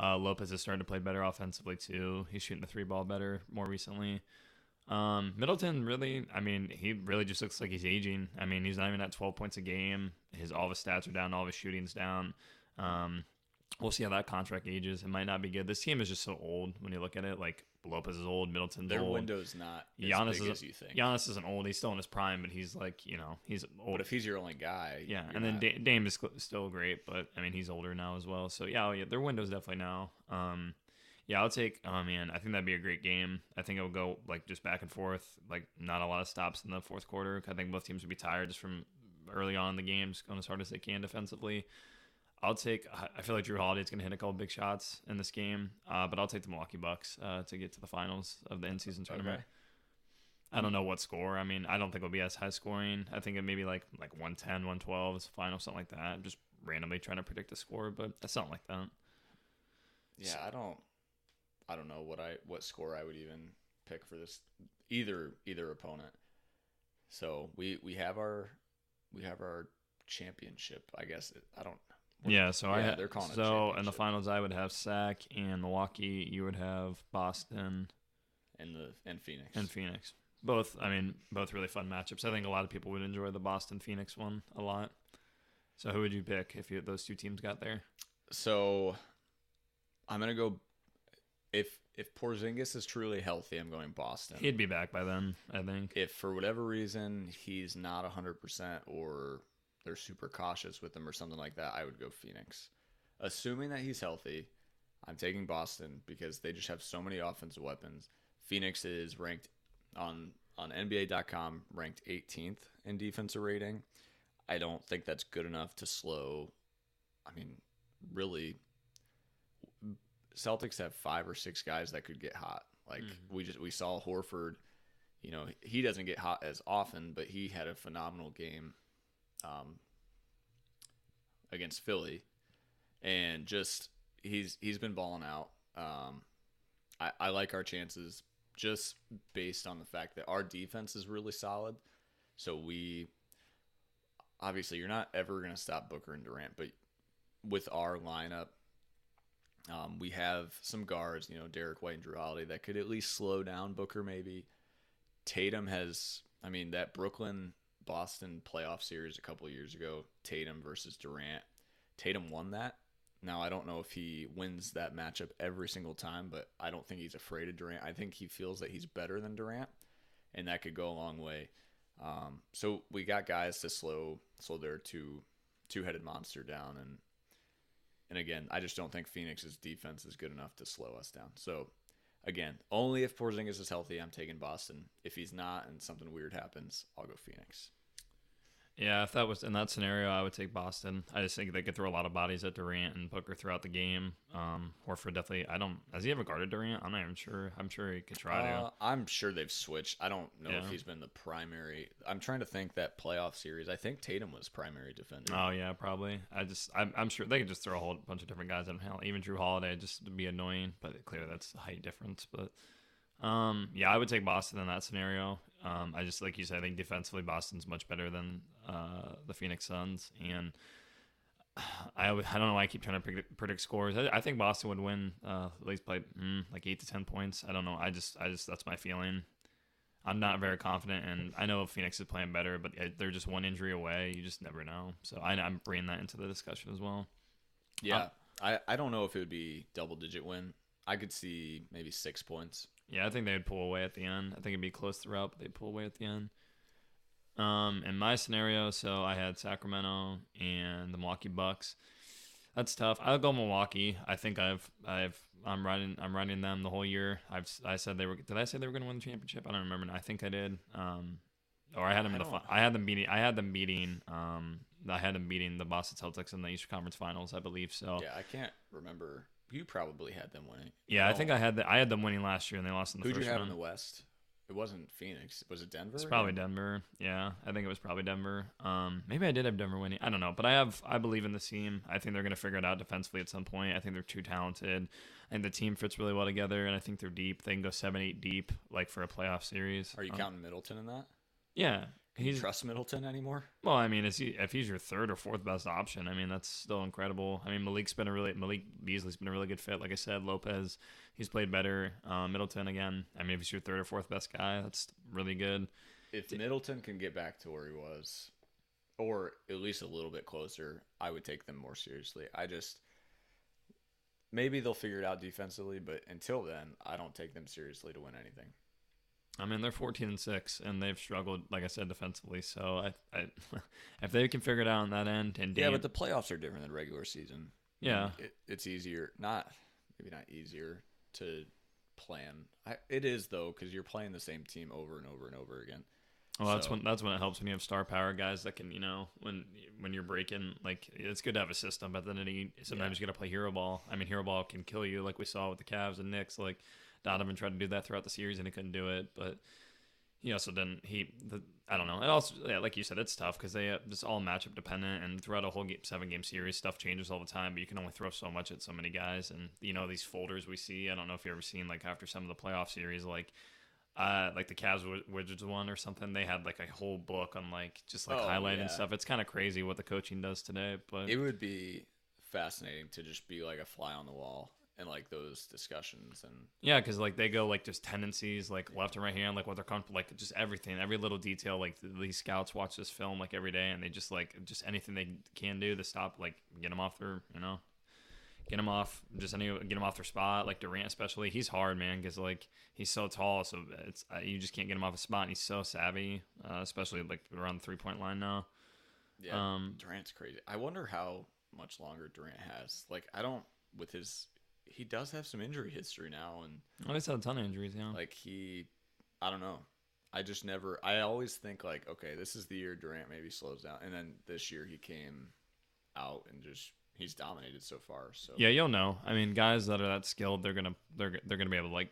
Uh, Lopez is starting to play better offensively too. He's shooting the three ball better more recently. Um, Middleton really, I mean, he really just looks like he's aging. I mean, he's not even at 12 points a game. His all of his stats are down, all of his shooting's down. Um, we'll see how that contract ages. It might not be good. This team is just so old when you look at it. Like Lopez is old, Middleton's Their old. window's not as Giannis big isn't- as you think. Giannis isn't old. He's still in his prime, but he's like, you know, he's old. but if he's your only guy, Yeah, and then not- Dame is still great, but I mean he's older now as well. So yeah, oh, yeah, their window's definitely now. Um, yeah, I'll take. Oh man, I think that'd be a great game. I think it'll go like just back and forth, like not a lot of stops in the fourth quarter. I think both teams would be tired just from early on in the games, going as hard as they can defensively. I'll take. I- feel like Jrue Holiday's going to hit a couple big shots in this game, uh, but I'll take the Milwaukee Bucks uh, to get to the finals of the end season tournament. Okay. I don't know what score. I mean, I don't think it'll be as high scoring. I think it may be like like 110, 112 is final, something like that. I'm just randomly trying to predict a score, but it's something like that. Yeah, I don't I don't know what I what score I would even pick for this either either opponent. So we we have our we have our championship, I guess. I don't Yeah, so I Yeah, ha- they're calling it so in the finals I would have Sac and Milwaukee. You would have Boston in the and Phoenix. and Phoenix. Both, I mean, both really fun matchups. I think a lot of people would enjoy the Boston Phoenix one a lot. So who would you pick if you, those two teams got there? so I'm gonna go if if Porzingis is truly healthy, I'm going Boston. He'd be back by then, I think. if for whatever reason he's not 100% or they're super cautious with him or something like that, I would go Phoenix. Assuming that he's healthy, I'm taking Boston because they just have so many offensive weapons. Phoenix is ranked on on NBA.com ranked 18th in defensive rating. I don't think that's good enough to slow. I mean, really, Celtics have five or six guys that could get hot. Like Mhm. we just we saw Horford. You know, he doesn't get hot as often, but he had a phenomenal game um, against Philly, and just he's he's been balling out. Um, I, I like our chances just based on the fact that our defense is really solid. So we obviously you're not ever going to stop Booker and Durant, but with our lineup, um, we have some guards, you know, Derrick White and Jrue Holiday, that could at least slow down Booker. Maybe Tatum has, I mean, that Brooklyn Boston playoff series a couple years ago, Tatum versus Durant. Tatum won that. Now I don't know if he wins that matchup every single time, but I don't think he's afraid of Durant. I think he feels that he's better than Durant, and that could go a long way. Um, so we got guys to slow slow their two two headed monster down, and and again, I just don't think Phoenix's defense is good enough to slow us down. So again, only if Porzingis is healthy, I'm taking Boston. If he's not, and something weird happens, I'll go Phoenix. Yeah, if that was in that scenario, I would take Boston. I just think they could throw a lot of bodies at Durant and Booker throughout the game. Um, Horford definitely. I don't. Has he ever guarded Durant? I'm not even sure. I'm sure he could try to. Uh, I'm sure they've switched. I don't know Yeah. if he's been the primary. I'm trying to think that playoff series. I think Tatum was primary defender. Oh yeah, probably. I just. I'm, I'm sure they could just throw a whole bunch of different guys at him. Hell, even Jrue Holiday just to be annoying. But clearly that's the height difference. But um, yeah, I would take Boston in that scenario. Um, I just like you said, I think defensively Boston's much better than uh, the Phoenix Suns, and <sighs> I, I don't know why I keep trying to predict, predict scores. I, I think Boston would win uh, at least by mm, like eight to ten points. I don't know. I just I just that's my feeling. I'm not very confident, and I know Phoenix is playing better, but uh, they're just one injury away. You just never know. So I, I'm bringing that into the discussion as well. yeah, I, I don't know if it would be double digit win. I could see maybe six points. Yeah, I think they'd pull away at the end. I think it'd be close throughout, but they'd pull away at the end. Um, in my scenario, so I had Sacramento and the Milwaukee Bucks. That's tough. I'll go Milwaukee. I think I've I've I'm riding I'm riding them the whole year. I've I said they were. Did I say they were going to win the championship? I don't remember. I think I did. Um, or I had them in I the. fi- I had them beating. I had them beating. Um, I had them beating the Boston Celtics in the Eastern Conference Finals, I believe. So Yeah, I can't remember. You probably had them winning. yeah, I think I had the, I had them winning last year, and they lost in the Who'd you first have round. in the West? It wasn't Phoenix. Was it Denver? It's probably? Denver. Yeah, I think it was probably Denver. Um, maybe I did have Denver winning. I don't know, but I have I believe in the team. I think they're going to figure it out defensively at some point. I think they're too talented. I think the team fits really well together, and I think they're deep. They can go seven, eight deep, like for a playoff series. Are you Um, counting Middleton in that? Yeah, Can you trust Middleton anymore? well. I mean, is he if he's your third or fourth best option? I mean, that's still incredible. I mean, Malik's been a really Malik Beasley's been a really good fit. Like I said, Lopez, he's played better. Um, Middleton again. I mean, if he's your third or fourth best guy, that's really good. If Middleton can get back to where he was, or at least a little bit closer, I would take them more seriously. I just maybe they'll figure it out defensively, but until then, I don't take them seriously to win anything. I mean, they're 14 and six, and they've struggled, like I said, defensively. So I, I <laughs> if they can figure it out on that end, and Yeah, but the playoffs are different than regular season. Yeah. it, it's easier. Not maybe not easier to plan. I, it is though because you're playing the same team over and over and over again. well, that's so- when that's when it helps when you have star power guys that can, you know, when when you're breaking, like it's good to have a system, but then you, sometimes you got to play hero ball. I mean, hero ball can kill you, like we saw with the Cavs and Knicks. Like Donovan tried to do that throughout the series and he couldn't do it, but. He also didn't. He, the, I don't know. It also, yeah, like you said, it's tough because they uh, just all matchup dependent, and throughout a whole game, seven game series, stuff changes all the time. But you can only throw so much at so many guys, and you know these folders we see. I don't know if you ever seen like after some of the playoff series, like uh, like the Cavs Wizards one or something. They had like a whole book on like just like Oh, highlighting yeah. stuff. It's kind of crazy what the coaching does today, but It would be fascinating to just be like a fly on the wall in like those discussions and Yeah, because like they go like just tendencies, like left and right hand, like what they're comfortable, like just everything, every little detail. Like these scouts watch this film like every day, and they just like just anything they can do to stop, like get them off their, you know, get them off, just any get them off their spot. Like Durant, especially, he's hard, man, because like he's so tall, so it's uh, you just can't get him off a spot. And he's so savvy, uh, especially like around the three point line now. yeah, Um, Durant's crazy. I wonder how much longer Durant has. Like I don't with his he does have some injury history now, and Well, he's had a ton of injuries. Yeah. like he, I don't know. I just never. I always think like, okay, this is the year Durant maybe slows down, and then this year he came out and just he's dominated so far. So Yeah, you'll know. I mean, guys that are that skilled, they're gonna they're they're gonna be able to like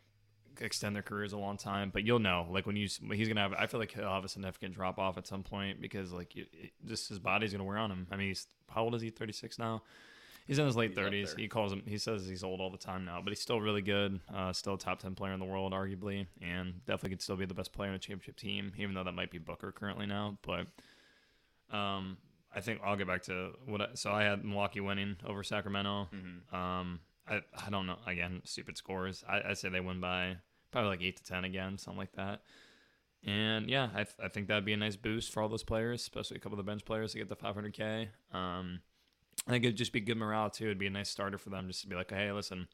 extend their careers a long time. But you'll know, like when you he's gonna have. I feel like he'll have a significant drop off at some point because like it, it, just his body's gonna wear on him. I mean, he's how old is he? Thirty six now. He's in his late thirties. He calls him. He says he's old all the time now, but he's still really good. Uh, still a top ten player in the world, arguably, and definitely could still be the best player in a championship team, even though that might be Booker currently now. But um, I think I'll get back to what. I, so I had Milwaukee winning over Sacramento. Mhm. Um, I I don't know. Again, stupid scores. I I say they win by probably like eight to ten again, something like that. And yeah, I, th- I think that'd be a nice boost for all those players, especially a couple of the bench players to get the 500k. Um, I think it'd just be good morale too. It'd be a nice starter for them just to be like, hey, listen,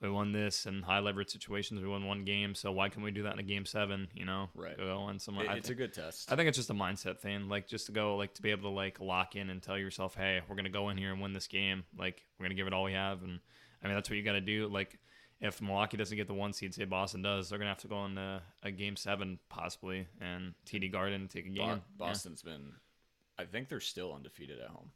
we won this in high leverage situations. We won one game, so why can't we do that in a game seven? You know, Right. Go on someone. It- it's think- a good test. I think it's just a mindset thing, like just to go, like to be able to like lock in and tell yourself, hey, we're gonna go in here and win this game. Like we're gonna give it all we have, and I mean that's what you got to do. Like if Milwaukee doesn't get the one seed, say Boston does, they're gonna have to go into a game seven possibly and TD Garden take a game. Yeah. Boston's been. I think they're still undefeated at home.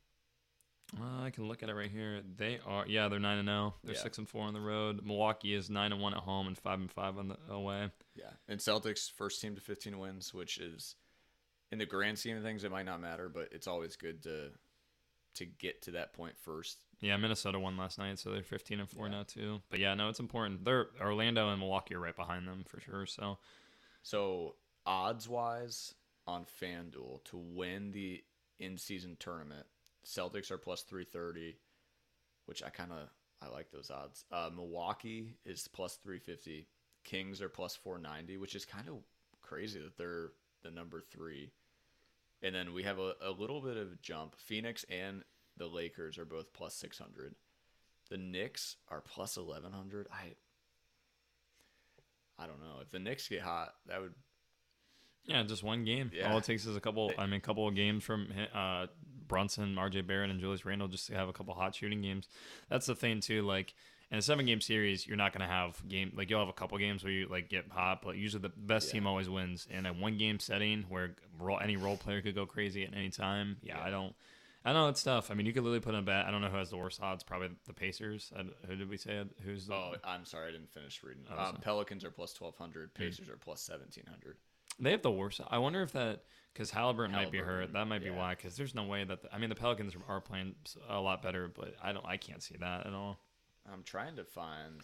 Uh, I can look at it right here. They are, yeah, they're nine and zero. They're Yeah. six and four on the road. Milwaukee is nine and one at home and five and five on the away. Yeah, and Celtics first team to 15 wins, which is in the grand scheme of things, it might not matter, but it's always good to to get to that point first. Yeah, Minnesota won last night, so they're fifteen and four Yeah. now too. But yeah, no, it's important. They're Orlando and Milwaukee are right behind them for sure. So So odds wise on FanDuel to win the in season tournament, Celtics are plus 330, which I kind of I like those odds. Uh, Milwaukee is plus 350. Kings are plus 490, which is kind of crazy that they're the number three. And then we have a, a little bit of a jump. Phoenix and the Lakers are both plus 600. The Knicks are plus 1100. I I don't know. If the Knicks get hot, that would Yeah, just one game. Yeah. All it takes is a couple. I mean, a couple of games from uh, Brunson, R.J. Barrett, and Julius Randle just to have a couple hot shooting games. That's the thing too. Like in a seven-game series, you're not gonna have game like you'll have a couple games where you like get hot, but usually the best Yeah. team always wins. In a one-game setting where role, any role player could go crazy at any time, yeah, Yeah. I don't. I know it's tough. I mean, you could literally put in a bet. I don't know who has the worst odds. Probably the Pacers. I, who did we say? Who's the? Oh, I'm sorry, I didn't finish reading. Oh, Um. Pelicans are plus 1200. Pacers are plus 1700. They have the worst. I wonder if that because Halliburton, might be hurt. That might be yeah. why. Because there's no way that the, I mean the Pelicans are playing a lot better, but I don't. I can't see that at all. I'm trying to find.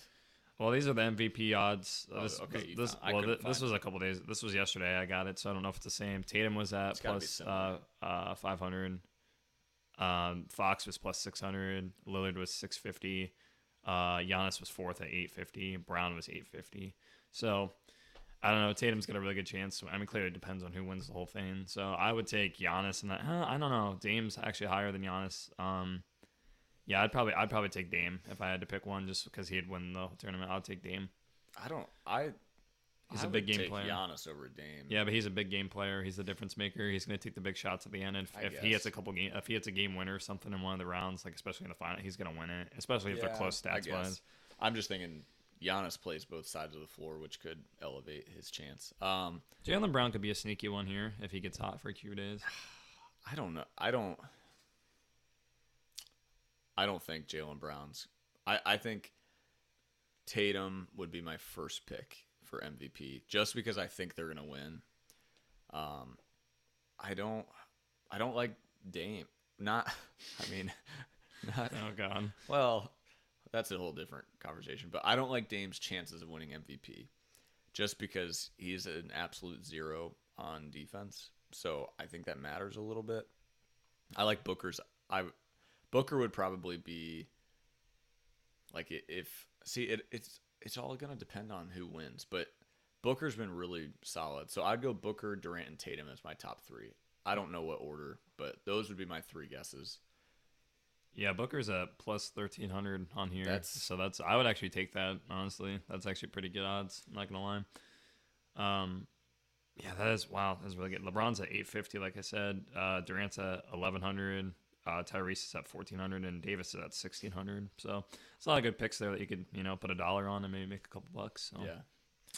Well, these are the MVP odds. Oh, this, okay, this, found- well, this was a couple days. This was yesterday. I got it, so I don't know if it's the same. Tatum was at be plus uh, uh, 500. Um, Fox was plus 600. Lillard was 650. Uh, Giannis was fourth at 850. Brown was 850. So I don't know. Tatum's got a really good chance. I mean, clearly it depends on who wins the whole thing. So I would take Giannis and that. Huh, I don't know. Dame's actually higher than Giannis. Um, yeah, I'd probably I'd probably take Dame if I had to pick one, just because he'd win the tournament. I'd take Dame. I don't. I. He's I a big game take player. Giannis over Dame. Yeah, but he's a big game player. He's the difference maker. He's going to take the big shots at the end. And if, if he hits a couple game, if he hits a game winner or something in one of the rounds, like especially in the final, he's going to win it. Especially if they're Yeah, close I stats wise. I'm just thinking Giannis plays both sides of the floor, which could elevate his chance. Um, Jaylen Brown could be a sneaky one here if he gets hot for a few days. <sighs> I don't know. I don't. I don't think Jaylen Brown's. I, I think Tatum would be my first pick for MVP, just because I think they're gonna win. Um, I don't. I don't like Dame. Not. <laughs> I mean, <laughs> not. Oh God. Well, that's a whole different conversation. But I don't like Dame's chances of winning MVP, just because he's an absolute zero on defense. So I think that matters a little bit. I like Booker's. I Booker would probably be like if see it. It's it's all gonna depend on who wins, but Booker's been really solid. So I'd go Booker, Durant, and Tatum as my top three. I don't know what order, but those would be my three guesses. Yeah, Booker's at plus thirteen hundred on here. That's- so that's I would actually take that honestly. That's actually pretty good odds. I'm not gonna lie. Um, yeah, that is wow. That's really good. LeBron's at eight fifty, like I said. Uh, Durant's at eleven hundred. Uh, Tyrese is at 1400 and Davis is at 1600. So it's a lot of good picks there that you could you know put a dollar on and maybe make a couple bucks. So. Yeah.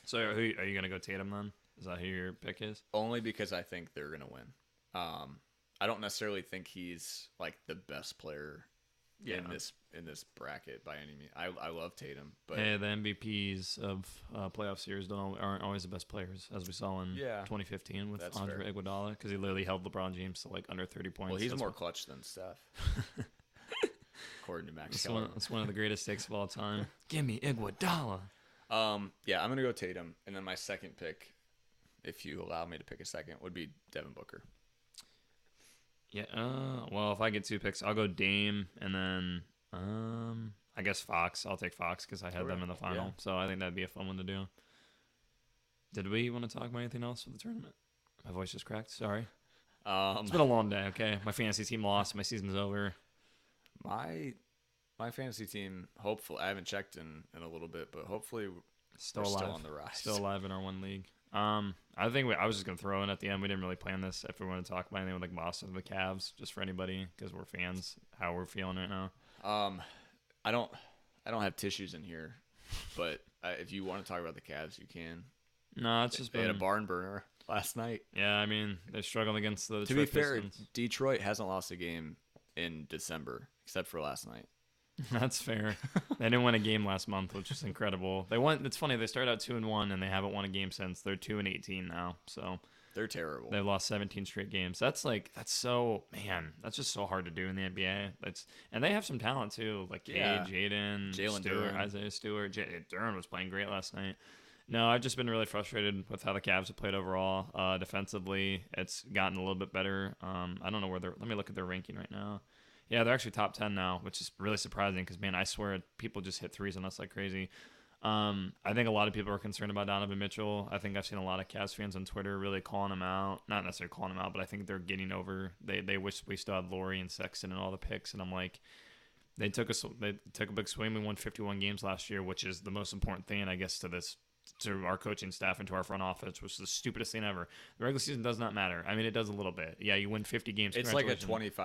So who, are you gonna go Tatum then? Is that who your pick is? Only because I think they're gonna win. Um, I don't necessarily think he's like the best player Yeah. in this in this bracket by any means. I I love Tatum, but Hey, the MVPs of uh, playoff series don't aren't always the best players, as we saw in Yeah. 2015 with That's Andre fair. Iguodala, because he literally held LeBron James to like under 30 points. well, he's That's more one- clutch than Steph, <laughs> according to Max That's one, that's one of the greatest takes of all time. <laughs> Give me Iguodala. Um, yeah, I'm gonna go Tatum, and then my second pick, if you allow me to pick a second, would be Devin Booker. Yeah. Uh, well, if I get two picks, I'll go Dame, and then um, I guess Fox. I'll take Fox because I had Okay. them in the final. Yeah. So I think that'd be a fun one to do. Did we want to talk about anything else for the tournament? My voice just cracked. Sorry. Um, It's been a long day. Okay, my fantasy team lost. My season's over. my my fantasy team. Hopefully, I haven't checked in in a little bit, but hopefully Still alive. still on the rise. Still alive in our one league. Um, I think we, I was just gonna throw in at the end. We didn't really plan this. If we want to talk about anything with like Boston the Cavs, just for anybody because we're fans, how we're feeling right now. Um, I don't, I don't have tissues in here, but uh, if you want to talk about the Cavs, you can. No, it's just They had a barn burner last night. Yeah, I mean they're struggling against the. to be fair, Pistons. Detroit hasn't lost a game in December except for last night. <laughs> That's fair. they didn't win a game last month, which is incredible. They won. It's funny. They started out two and one, and they haven't won a game since. They're two and eighteen now. So They're terrible. They've lost 17 straight games. That's like that's so man. That's just so hard to do in the NBA. That's and they have some talent too, like Yeah. Jaden, Jalen Stewart. Isaiah Stewart. J- Duren was playing great last night. No, I've just been really frustrated with how the Cavs have played overall. Uh, defensively, it's gotten a little bit better. Um, I don't know where they're. Let me look at their ranking right now. Yeah, they're actually top 10 now, which is really surprising because man, I swear people just hit threes on us like crazy. Um, I think a lot of people are concerned about Donovan Mitchell. I think I've seen a lot of Cavs fans on Twitter really calling him out. Not necessarily calling him out, but I think they're getting over. They they wish we still had Lauri and Sexton and all the picks. And I'm like, they took us they took a big swing. We won 51 games last year, which is the most important thing, I guess, to this to our coaching staff and to our front office, which is the stupidest thing ever. The regular season does not matter. I mean, it does a little bit. Yeah, you win 50 games. it's like a congratulations.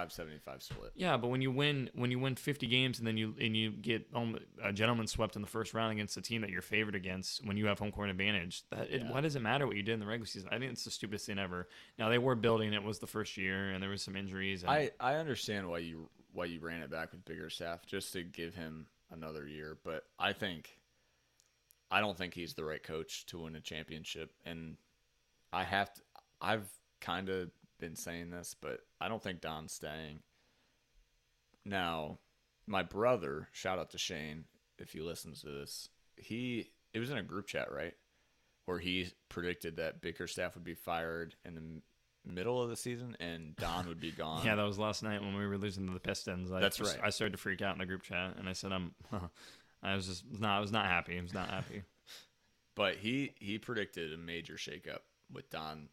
25-75 split. Yeah, but when you win when you win 50 games and then you and you get home, a gentleman swept in the first round against a team that you're favored against when you have home court advantage, that it, Yeah. why does it matter what you did in the regular season? I think it's the stupidest thing ever. Now they were building; it was the first year, and there was some injuries. And, I, I understand why you why you ran it back with Bickerstaff just to give him another year, but I think I don't think he's the right coach to win a championship and I have to I've kind of been saying this, but I don't think Don's staying. Now, my brother, shout out to Shane if he listens to this. He it was in a group chat, right? Where he predicted that Bickerstaff would be fired in the middle of the season and Don would be <laughs> gone. yeah, that was last night when we were losing to the Pistons. I, That's right. I started to freak out in the group chat, and I said, "I'm." <laughs> I was just not. I was not happy. I was not happy. But he he predicted a major shakeup with Don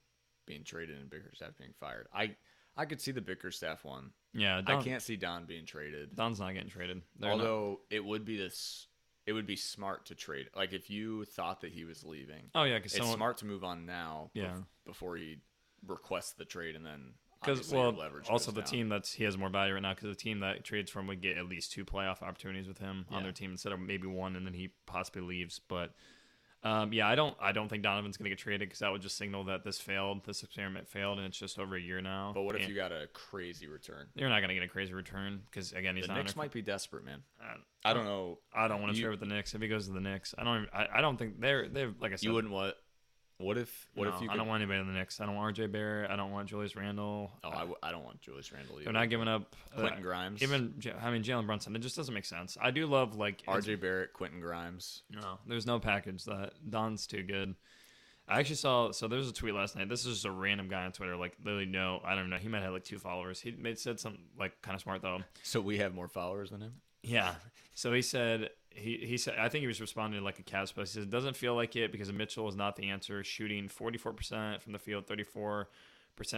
being traded and Bickerstaff being fired. I I could see the Bickerstaff one. Yeah, Don, I can't see Don being traded. Don's not getting traded. They're not- Although it would be this it would be smart to trade. Like if you thought that he was leaving, oh yeah, because it's someone smart to move on now Yeah. before he requests the trade and then Because well, leverage also the down. team that's he has more value right now because the team that trades for him would get at least two playoff opportunities with him on their team instead of maybe one, and then he possibly leaves. But um, yeah, I don't I don't think Donovan's gonna get traded because that would just signal that this failed, this experiment failed, and it's just over a year now. But what if you got a crazy return? You're not gonna get a crazy return because again he's The not. Knicks might be desperate, man. I, I don't know. I don't want to trade with the Knicks if he goes to the Knicks. I don't. Even, I, I don't think they're they're like I said. You wouldn't what? What if? What no, if you? I don't want anybody in the Knicks. I don't want RJ Barrett. I don't want Julius Randle. Oh, I, w- I don't want Julius Randle either. They're not giving up. uh, Quentin Grimes. Even I mean Jalen Brunson, it just doesn't make sense. I do love like RJ Barrett, Quentin Grimes. No, there's no package that Don's too good. I actually saw so there was a tweet last night. This is just a random guy on Twitter, like literally no, I don't know. He might have like two followers. He made said something like kind of smart though. So we have more followers than him. Yeah. So he said he he said I think he was responding to like a Cavs post. He says it doesn't feel like it because Mitchell is not the answer. Shooting 44% from the field, 34%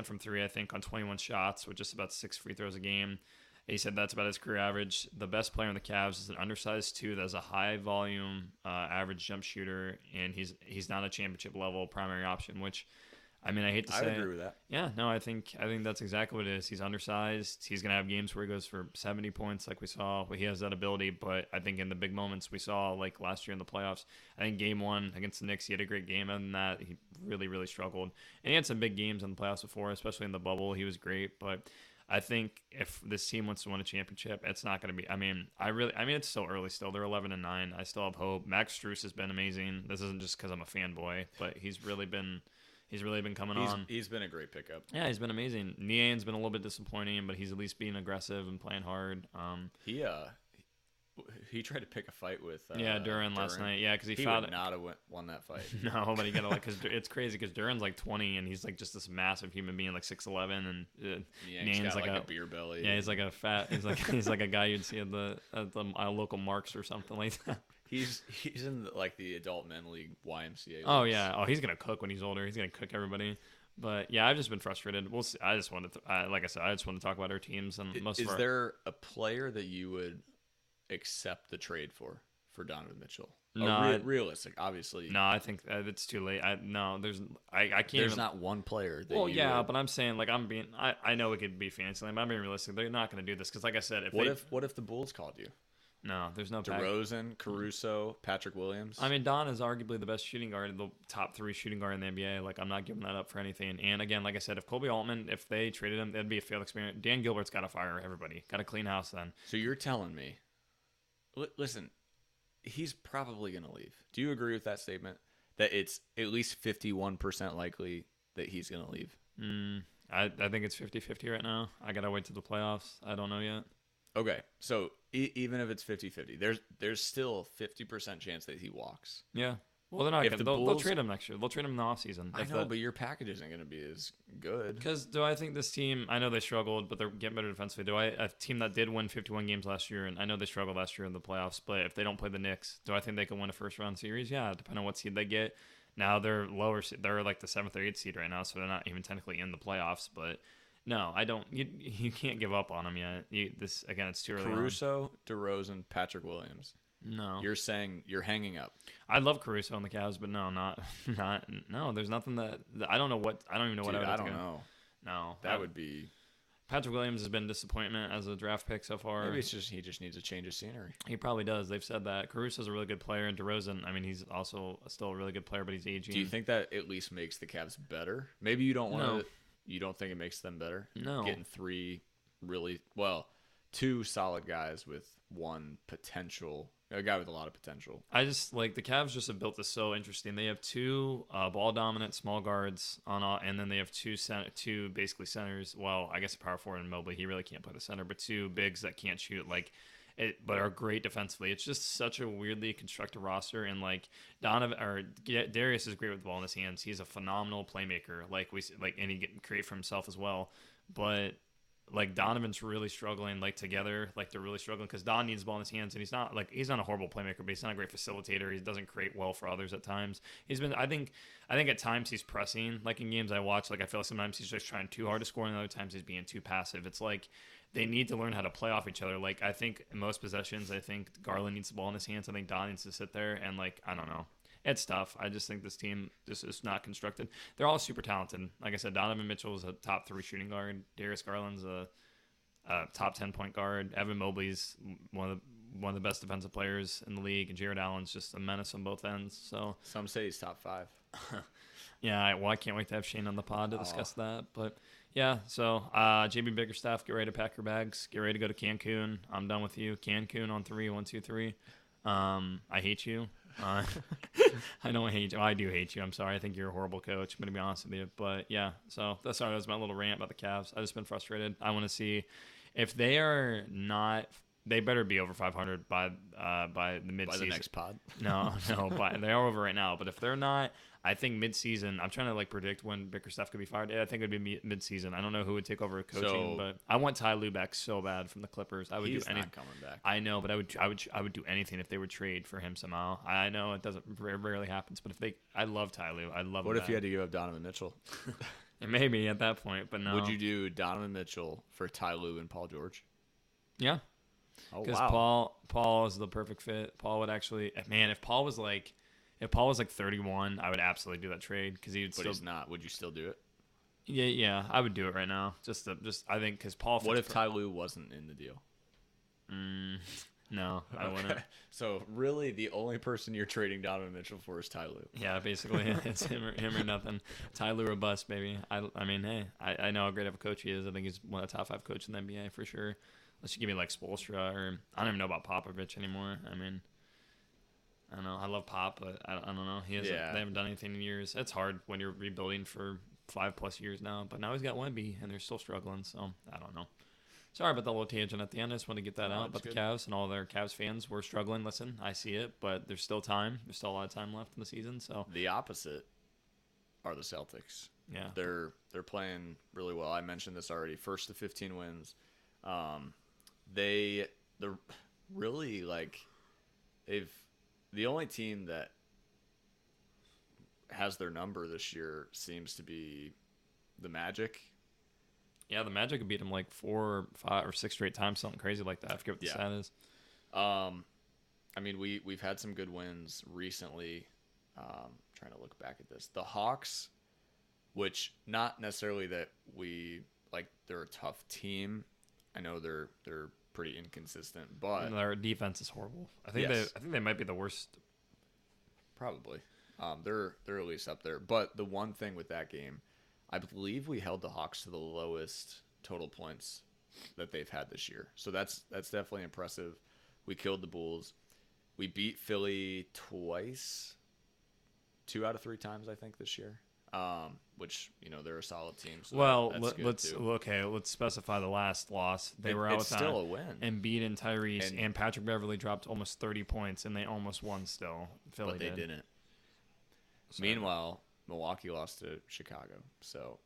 from three, I think, on 21 shots with just about six free throws a game. He said that's about his career average. The best player on the Cavs is an undersized two that has a high volume uh, average jump shooter, and he's he's not a championship level primary option, which I mean, I hate to I say, it. agree with that. Yeah, no, I think I think that's exactly what it is. He's undersized. He's gonna have games where he goes for seventy points, like we saw. He has that ability. But I think in the big moments we saw, like last year in the playoffs, I think game one against the Knicks, he had a great game. Other than that, he really, really struggled. And he had some big games in the playoffs before, especially in the bubble. He was great, but. I think if this team wants to win a championship, it's not going to be. I mean, I really, I mean, it's still early. Still, they're eleven and nine. I still have hope. Max Strus has been amazing. This isn't just because I'm a fanboy, but he's really been, he's really been coming He's, on. he's been a great pickup. Yeah, he's been amazing. Niang's been a little bit disappointing, but he's at least being aggressive and playing hard. Um, He uh he tried to pick a fight with uh, yeah, Duren last night. Yeah, because he, He, found would not have won, won that fight. <laughs> No, but he got like because it's crazy because Duren's like 20 and he's like just this massive human being, like 6'11, and uh, Niang's like like, a- a, beer belly. yeah, he's like a fat. He's like he's like a guy you'd see at the at the uh, local Marks or something like that. He's he's in the, like the adult men league YMCA. Oh leagues. yeah. Oh, he's gonna cook when he's older. He's gonna cook everybody. But yeah, I've just been frustrated. We'll see. I just wanted to, I, like I said, I just want to talk about our teams and most Is of our. there a player that you would accept the trade for for Donovan Mitchell? No, rea- I- realistic, obviously. no, I think uh, it's too late. I no, there's I I can't. there's even, not one player. That Well, you yeah, would- but I'm saying like I'm being I, I know it could be fancy, but I'm being realistic. They're not going to do this because, like I said, if what they, if what if the Bulls called you? No, there's no pack- DeRozan, Caruso, Patrick Williams. I mean, Don is arguably the best shooting guard, the top three shooting guard in the NBA. Like, I'm not giving that up for anything. And again, like I said, if Koby Altman, if they traded him, that'd be a failed experiment. Dan Gilbert's got to fire everybody, got to clean house then. so you're telling me? Li- listen, he's probably going to leave. Do you agree with that statement? That it's at least 51% likely that he's going to leave. Mm, I, I think it's 50 50 right now. I got to wait to the playoffs. I don't know yet. Okay, so e- even if it's 50-50, there's there's still 50% chance that he walks. Yeah. Well, they're not If gonna, the they'll, they'll Bulls- trade him next year. They'll trade him in the offseason. I know, but your package isn't going to be as good. Because do I think this team? I know they struggled, but they're getting better defensively. Do I a team that did win 51 games last year, and I know they struggled last year in the playoffs, but if they don't play the Knicks, do I think they can win a first round series? Yeah, depending on what seed they get. Now they're lower. se- They're like the seventh or eighth seed right now, so they're not even technically in the playoffs. But no, I don't. You you can't give up on them yet. You, this again, it's too early. Caruso, DeRozan, Patrick Williams. No, You're saying you're hanging up. I love Caruso on the Cavs, but no, not <laughs> not no. There's nothing that I don't know what I don't even know Dude, what I would I don't know. No, That I- would be Patrick Williams has been a disappointment as a draft pick so far. maybe it's just he just needs a change of scenery. He probably does. They've said that. Caruso's a really good player, and DeRozan, I mean, he's also still a really good player, but he's aging. Do you think that at least makes the Cavs better? Maybe you don't want No. You don't think it makes them better? No. Getting three really well, two solid guys with one potential, a guy with a lot of potential. I just like the Cavs just have built this so interesting. They have two uh, ball dominant small guards on, all, and then they have two center, two basically centers. Well, I guess a power forward and Mobley. He really can't play the center, but two bigs that can't shoot like. It, but are great defensively. It's just such a weirdly constructed roster, and like Donovan or Darius is great with the ball in his hands. He's a phenomenal playmaker. Like we like, and he can create for himself as well. But like Donovan's really struggling like together like they're really struggling because Don needs the ball in his hands and he's not like he's not a horrible playmaker but he's not a great facilitator he doesn't create well for others at times he's been I think I think at times he's pressing like in games I watch like I feel like sometimes he's just trying too hard to score and other times he's being too passive it's like they need to learn how to play off each other like I think in most possessions I think Garland needs the ball in his hands I think Don needs to sit there and like I don't know it's tough. I just think this team just is not constructed. They're all super talented. Like I said, Donovan Mitchell is a top three shooting guard. Darius Garland's a, a top ten point guard. Evan Mobley's one of the one of the best defensive players in the league, and Jarrett Allen's just a menace on both ends. So Some say he's top five. <laughs> yeah, well, I can't wait to have Shane on the pod to oh. discuss that. But yeah, so uh, JB Bickerstaff, get ready to pack your bags. Get ready to go to Cancun. I'm done with you. Cancun on three, one, two, three. Um, I hate you. Uh, <laughs> I don't hate you. I do hate you. I'm sorry. I think you're a horrible coach. I'm gonna be honest with you. But yeah, so that's sorry. That was my little rant about the Cavs. I just been frustrated. I want to see if they are not. They better be over 500 by uh, by the midseason. By the next pod. No, no, but they are over right now. But if they're not, I think mid-season. I'm trying to like predict when Bickerstaff could be fired. I think it would be mi- mid-season. I don't know who would take over coaching, So- but I want Ty Lue back so bad from the Clippers. I would do anything. coming back. I know, but I would, I would, I would do anything if they would trade for him somehow. I know it doesn't very rarely happens, but if they, I love Ty Lue. I love. What if you had to give up Donovan Mitchell? <laughs> And maybe at that point, but no. Would you do Donovan Mitchell for Ty Lue and Paul George? Yeah, Oh because wow. Paul, Paul is the perfect fit. Paul would actually, man, if Paul was like, If Paul was like 31, I would absolutely do that trade because he would But still. he's not. Would you still do it? Yeah, yeah, I would do it right now. Just, to, just I think because Paul. What if Ty Lue wasn't in the deal? Mm, <laughs> no, I wouldn't. <laughs> So really, the only person you're trading Donovan Mitchell for is Ty Lue. Yeah, basically, <laughs> it's him or, him or nothing. Tyler or bust, baby. I, I mean, hey, I, I know how great of a coach he is. I think he's one of the top five coaches in the NBA for sure. Unless you give me like Spoelstra or I don't even know about Popovich anymore. I mean, I don't know. I love Pop, but I, I don't know. He hasn't. Yeah. They haven't done anything in years. It's hard when you're rebuilding for five plus years now. But now he's got Wemby, and they're still struggling. So I don't know. Sorry about the little tangent at the end. I just want to get that No, out about the. Cavs and all their Cavs fans. We're struggling. Listen, I see it, but there's still time. There's still a lot of time left in the season. So The opposite are the Celtics. yeah, They're they're playing really well. I mentioned this already. First to 15 wins. Um, they they're really like they've the only team that has their number this year seems to be the Magic. Yeah, the Magic beat them like four or five or six straight times, something crazy like that. I forget what the Yeah. stat is. Um, I mean, we we've had some good wins recently. Um, trying to look back at this, the Hawks, which not necessarily that we like they're a tough team. I know they're they're pretty inconsistent, but And their defense is horrible. I think Yes. they I think they might be the worst. probably um, they're they're at least up there. But the one thing with that game, I believe we held the Hawks to the lowest total points that they've had this year. So that's that's definitely impressive. We killed the Bulls. We beat Philly twice, two out of three times I think this year. Um, which you know they're a solid team. So well, that's let, good, let's too. okay. Let's specify the last loss. They It- were out it's still a win, Embiid and Tyrese and, And- Patrick Beverley dropped almost thirty points, and they almost won. Still, Philly but they did. didn't. So- Meanwhile, Milwaukee lost to Chicago. So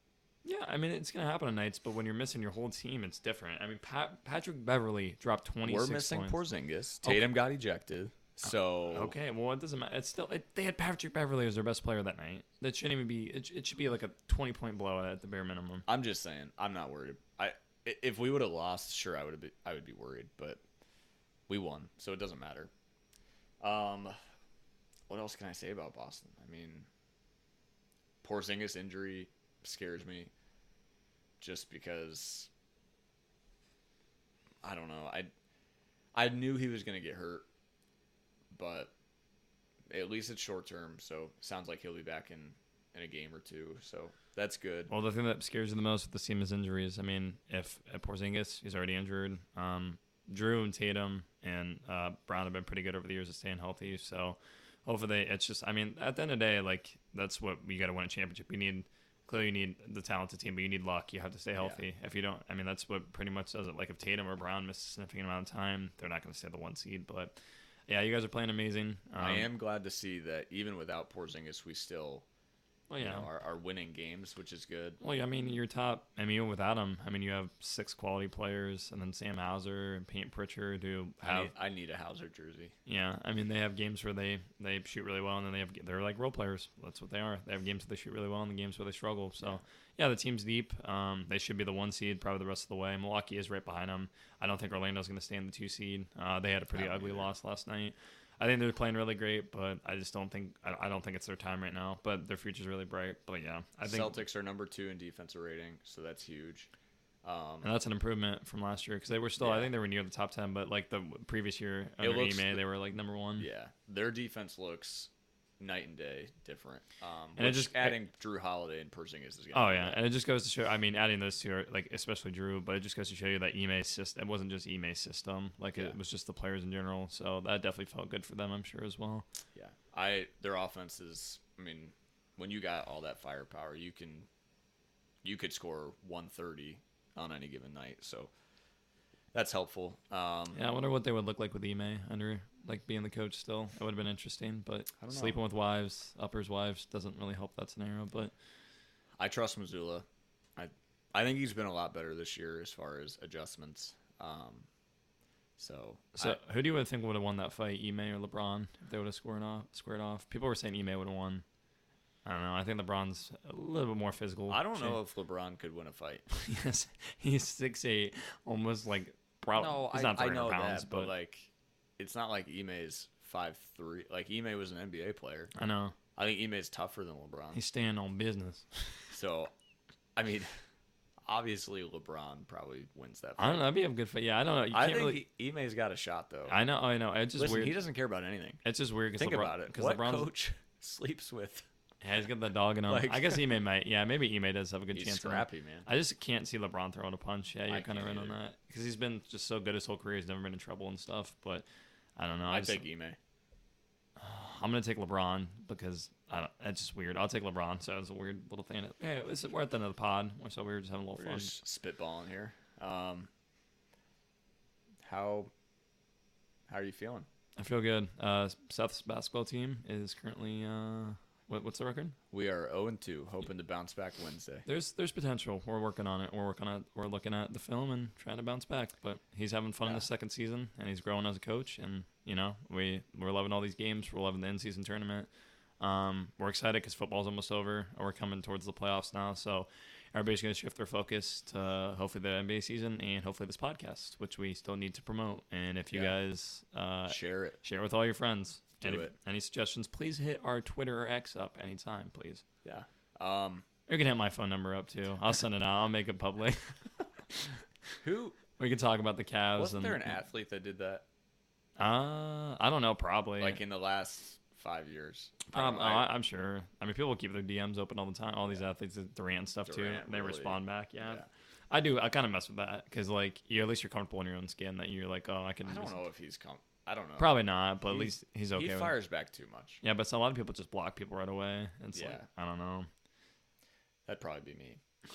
yeah, I mean it's gonna happen on nights, but when you're missing your whole team, it's different. I mean, Pat, Patrick Beverley dropped twenty. we're missing points. Porzingis. Tatum got ejected. So Okay, well, it doesn't matter. It's still it, they had Patrick Beverley as their best player that night. That shouldn't even be. It, it should be like a twenty point blowout at the bare minimum. I'm just saying, I'm not worried. I if we would have lost, sure, I would have. I would be worried, but we won, so it doesn't matter. Um, what else can I say about Boston? I mean, Porzingis injury scares me, just because. I don't know. I I knew he was gonna get hurt, but at least it's short term. So sounds like he'll be back in in a game or two. So that's good. Well, the thing that scares you the most with the team is injuries. I mean, if at Porzingis, he's already injured. Um, Jrue and Tatum and uh, Brown have been pretty good over the years of staying healthy. So hopefully, they, it's just. I mean, at the end of the day, like that's what you got to win a championship. You need clearly you need the talented team, but you need luck. You have to stay healthy. If you don't, I mean, that's what pretty much does it. Like if Tatum or Brown miss a significant amount of time, they're not going to stay the one seed. But yeah, you guys are playing amazing. Um, I am glad to see that even without Porzingis, we still Well, you yeah. know, are, are winning games, which is good. Well, yeah, I mean, your top. I mean, even without him, I mean, you have six quality players, and then Sam Hauser and Payne Pritchard who I have. need, I need a Hauser jersey. Yeah, I mean, they have games where they they shoot really well, and then they have they're like role players. That's what they are. They have games where they shoot really well, and the games where they struggle. So, yeah, the team's deep. Um, they should be the one seed probably the rest of the way. Milwaukee is right behind them. I don't think Orlando's going to stay in the two seed. Uh, they had a pretty ugly either. loss last night. I think they're playing really great, but I just don't think I, I don't think it's their time right now. But their future's really bright. But yeah, I think Celtics are number two in defensive rating, so that's huge. Um, And that's an improvement from last year because they were still, I think they were near the top 10, but like the previous year under looks- Ime, they were like number one. yeah, their defense looks night and day different. Um, And it just- adding Jrue Holiday and Porzingis is. Oh, yeah. And it just goes to show, I mean, adding those two are like, especially Jrue, but it just goes to show you that Ime's system, it wasn't just Ime's system. Like Yeah. it was just the players in general. So that definitely felt good for them, I'm sure, as well. Yeah, I their offense is. I mean, when you got all that firepower, you can you could score 130 on any given night. So that's helpful. Um, Yeah, I wonder what they would look like with Ime under, like being the coach still. It would have been interesting, but I don't know. sleeping with wives, uppers wives, doesn't really help that scenario. But I trust Mazzulla. I I think he's been a lot better this year as far as adjustments. Um, so So I- who do you think would have won that fight, Ime or LeBron, if they would have squared off? Squared off. People were saying Ime would have won. I don't know. I think LeBron's a little bit more physical. I don't shape. know if LeBron could win a fight. <laughs> yes, he's six eight, almost like probably. no, he's I, not I know pounds, that, but but like, it's not like Ime's five three. Like Ime was an NBA player. I know I think Ime is tougher than LeBron. he's staying on business. <laughs> So, I mean, obviously LeBron probably wins that. Fight. I don't know. That'd be a good fight. Yeah, I don't know. You I can't think really. he, Ime's got a shot though. I know. I know. It's just Listen, weird. he doesn't care about anything. It's just weird because Think LeBron, about it. Because What coach <laughs> sleeps with? Yeah, he's got the dog in him. Like- I guess Ime <laughs> might. Yeah, maybe Ime does have a good He's chance. scrappy, man. I just can't see LeBron throwing a punch. Yeah, you're kind of right on that because he's been just so good his whole career. He's never been in trouble and stuff. But I don't know. I I just, take Ime. <sighs> I'm gonna take LeBron because I don't, that's just weird. I'll take LeBron. So it's a weird little thing. Hey, it's, we're at the end of the pod, so we were just having a little We're fun. just spitballing here. Um, how how are you feeling? I feel good. Uh, Seth's basketball team is currently uh, what, what's the record? We are 0 and 2, hoping to bounce back Wednesday. There's there's potential. We're working on it. We're working on we're looking at the film and trying to bounce back. But he's having fun in the second season and he's growing as a coach. And you know we we're loving all these games. We're loving the in season tournament. Um, we're excited because football's almost over. and We're coming towards the playoffs now. So everybody's going to shift their focus to hopefully the NBA season and hopefully this podcast, which we still need to promote. And if you Yeah. guys uh, Share it. share it with all your friends. Do if- it. Any suggestions? Please hit our Twitter or X up anytime, please. Yeah. Um, You can hit my phone number up too. I'll send it out. I'll make it public. <laughs> who we can talk about the Cavs. wasn't and, there an athlete that did that? Uh, I don't know. Probably. Like in the last five years? I Prob- don't oh, know. I- am sure. I mean, people keep their DMs open all the time. All these athletes, Durant stuff too. Durant, They really. respond back. Yeah. Yeah. I do. I kind of mess with that because like you at least you're comfortable in your own skin. That you're like, oh, I can. I don't know if he's com- I don't know. Probably not, but at He's- least he's okay. he with it. fires back too much. Yeah, but so a lot of people just block people right away. It's like Yeah. I don't know. That'd probably be me. <laughs>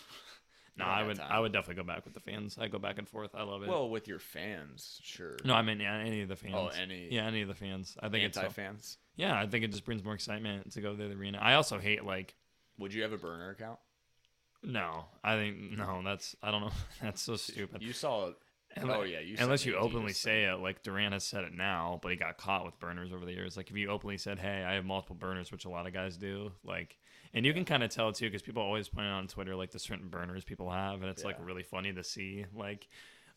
No, don't I have would. time. I would definitely go back with the fans. I go back and forth. I love it. Well, with your fans, sure. no, I mean yeah, any of the oh, fans. Oh, any yeah, any of the fans. I think it's anti fans. yeah, I think it just brings more excitement to go to the arena. I also hate like Would you have a burner account? no. I think no. That's I don't know. <laughs> That's so stupid. You saw. Oh yeah, you. Unless you openly say it, like Durant has said it now, but he got caught with burners over the years. Like if you openly said, "Hey, I have multiple burners," which a lot of guys do, like, and you can kind of tell too, because people always point out on Twitter like the certain burners people have, and it's like really funny to see. Like,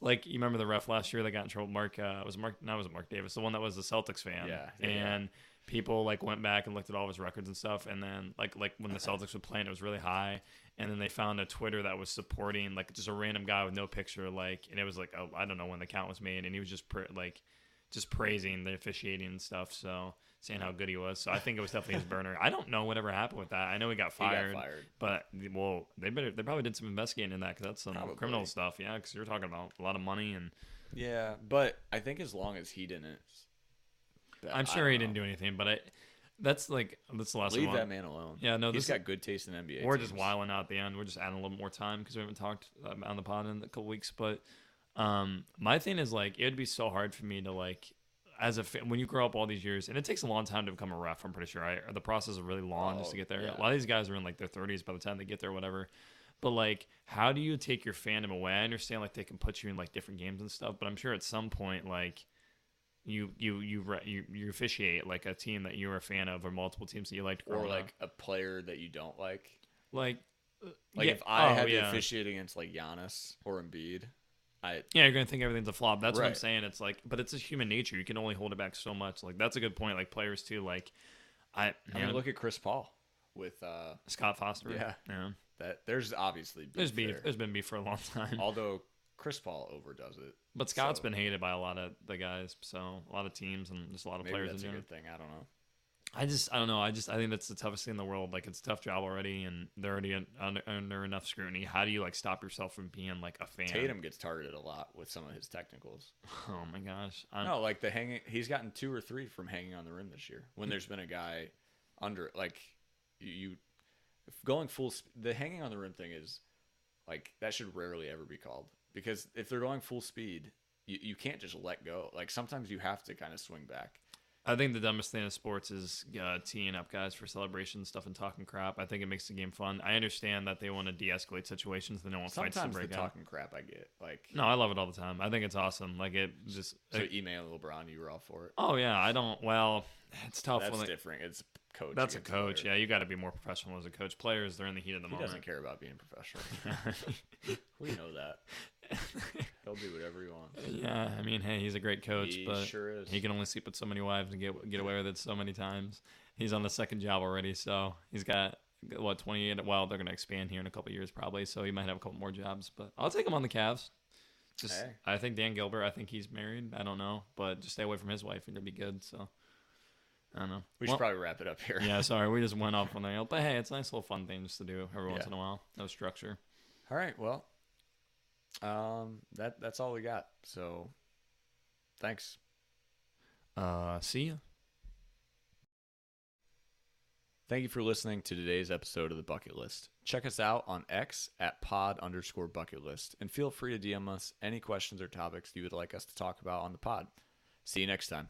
like you remember the ref last year that got in trouble? Mark uh, was Mark, no, it was Mark Davis, the one that was the Celtics fan, Yeah, yeah, yeah. and. People like went back and looked at all of his records and stuff, and then like like when the Celtics were playing, it was really high, and then they found a Twitter that was supporting like just a random guy with no picture, like, and it was like oh, I don't know when the count was made, and he was just pra- like just praising the officiating and stuff, so saying how good he was. So I think it was definitely his <laughs> burner. I don't know whatever happened with that. I know he got He got fired, fired. but well, they better they probably did some investigating in that because that's some Probably. criminal stuff, yeah. Because you're talking about a lot of money, and Yeah, but I think as long as he didn't, I'm sure he didn't do anything. But I that's like that's the last one. Leave one. that man alone. Yeah, no, he's this- got good taste in NBA. We're just wiling out at the end. We're just adding a little more time because we haven't talked um, on the pod in a couple weeks. But um, my thing is like it would be so hard for me to like as a fan, when you grow up all these years, and it takes a long time to become a ref. I'm pretty sure. Right? The process is really long just to Oh, get there. yeah. A lot of these guys are in like their 30s by the time they get there, whatever. But like, how do you take your fandom away? I understand like they can put you in like different games and stuff, but I'm sure at some point like you you you you, you officiate like a team that you're a fan of or multiple teams that you liked or like up. a player that you don't like. like Like yeah, if I oh, had to yeah. officiate against like Giannis or Embiid, I Yeah, you're gonna think everything's a flop. That's what I'm saying. It's like, but it's a human nature. You can only hold it back so much. Like that's a good point. Like players too. Like I, I mean look at Chris Paul with uh Scott Foster. Yeah. yeah. that. There's obviously beef There's beef. there. There's been beef for a long <laughs> time. Although Chris Paul overdoes it. But Scott's so- been hated by a lot of the guys. So a lot of teams and just a lot of Maybe players that's in a good thing. I don't know. I just, I don't know. I just, I think that's the toughest thing in the world. Like it's a tough job already, and they're already under, under enough scrutiny. How do you like stop yourself from being like a fan? Tatum gets targeted a lot with some of his technicals. <laughs> Oh my gosh. I'm, No, like the hanging. He's gotten two or three from hanging on the rim this year. When there's been a guy under, like you, going full. The hanging on the rim thing is like that should rarely ever be called because if they're going full speed, you, you can't just let go. Like sometimes you have to kind of swing back. I think the dumbest thing in sports is uh, teeing up guys for celebration stuff and talking crap. I think it makes the game fun. I understand that they want to de-escalate situations. They don't want fights to the break out. talking crap I get like. No, I love it all the time. I think it's awesome. Like it just. So like- Ime LeBron, you were all for it. oh yeah, I don't. Well, it's tough. That's when, like, different. It's coach. That's a coach. Yeah, you got to be more professional as a coach. Players, they're in the heat of the He moment. He doesn't care about being professional. <laughs> <laughs> we know that. <laughs> He'll do whatever he wants. yeah, I mean, hey, he's a great coach, he but sure is. he can only sleep with so many wives and get get away with it so many times. He's on the second job already, so he's got what 28. Well, they're gonna expand here in a couple years probably, so he might have a couple more jobs. But I'll take him on the Cavs. Just, Hey. I think Dan Gilbert. I think he's married. I don't know, but just stay away from his wife and you'll be good. So, I don't know. we should Well, probably wrap it up here. yeah, sorry, we just went off on the <laughs> but hey, it's a nice little fun thing just to do every once Yeah. in a while. No structure. All right. Well, um, that that's all we got. So, thanks. Uh, see ya. Thank you for listening to today's episode of the Bucket List. Check us out on X at pod underscore bucket list and feel free to DM us any questions or topics you would like us to talk about on the pod. See you next time.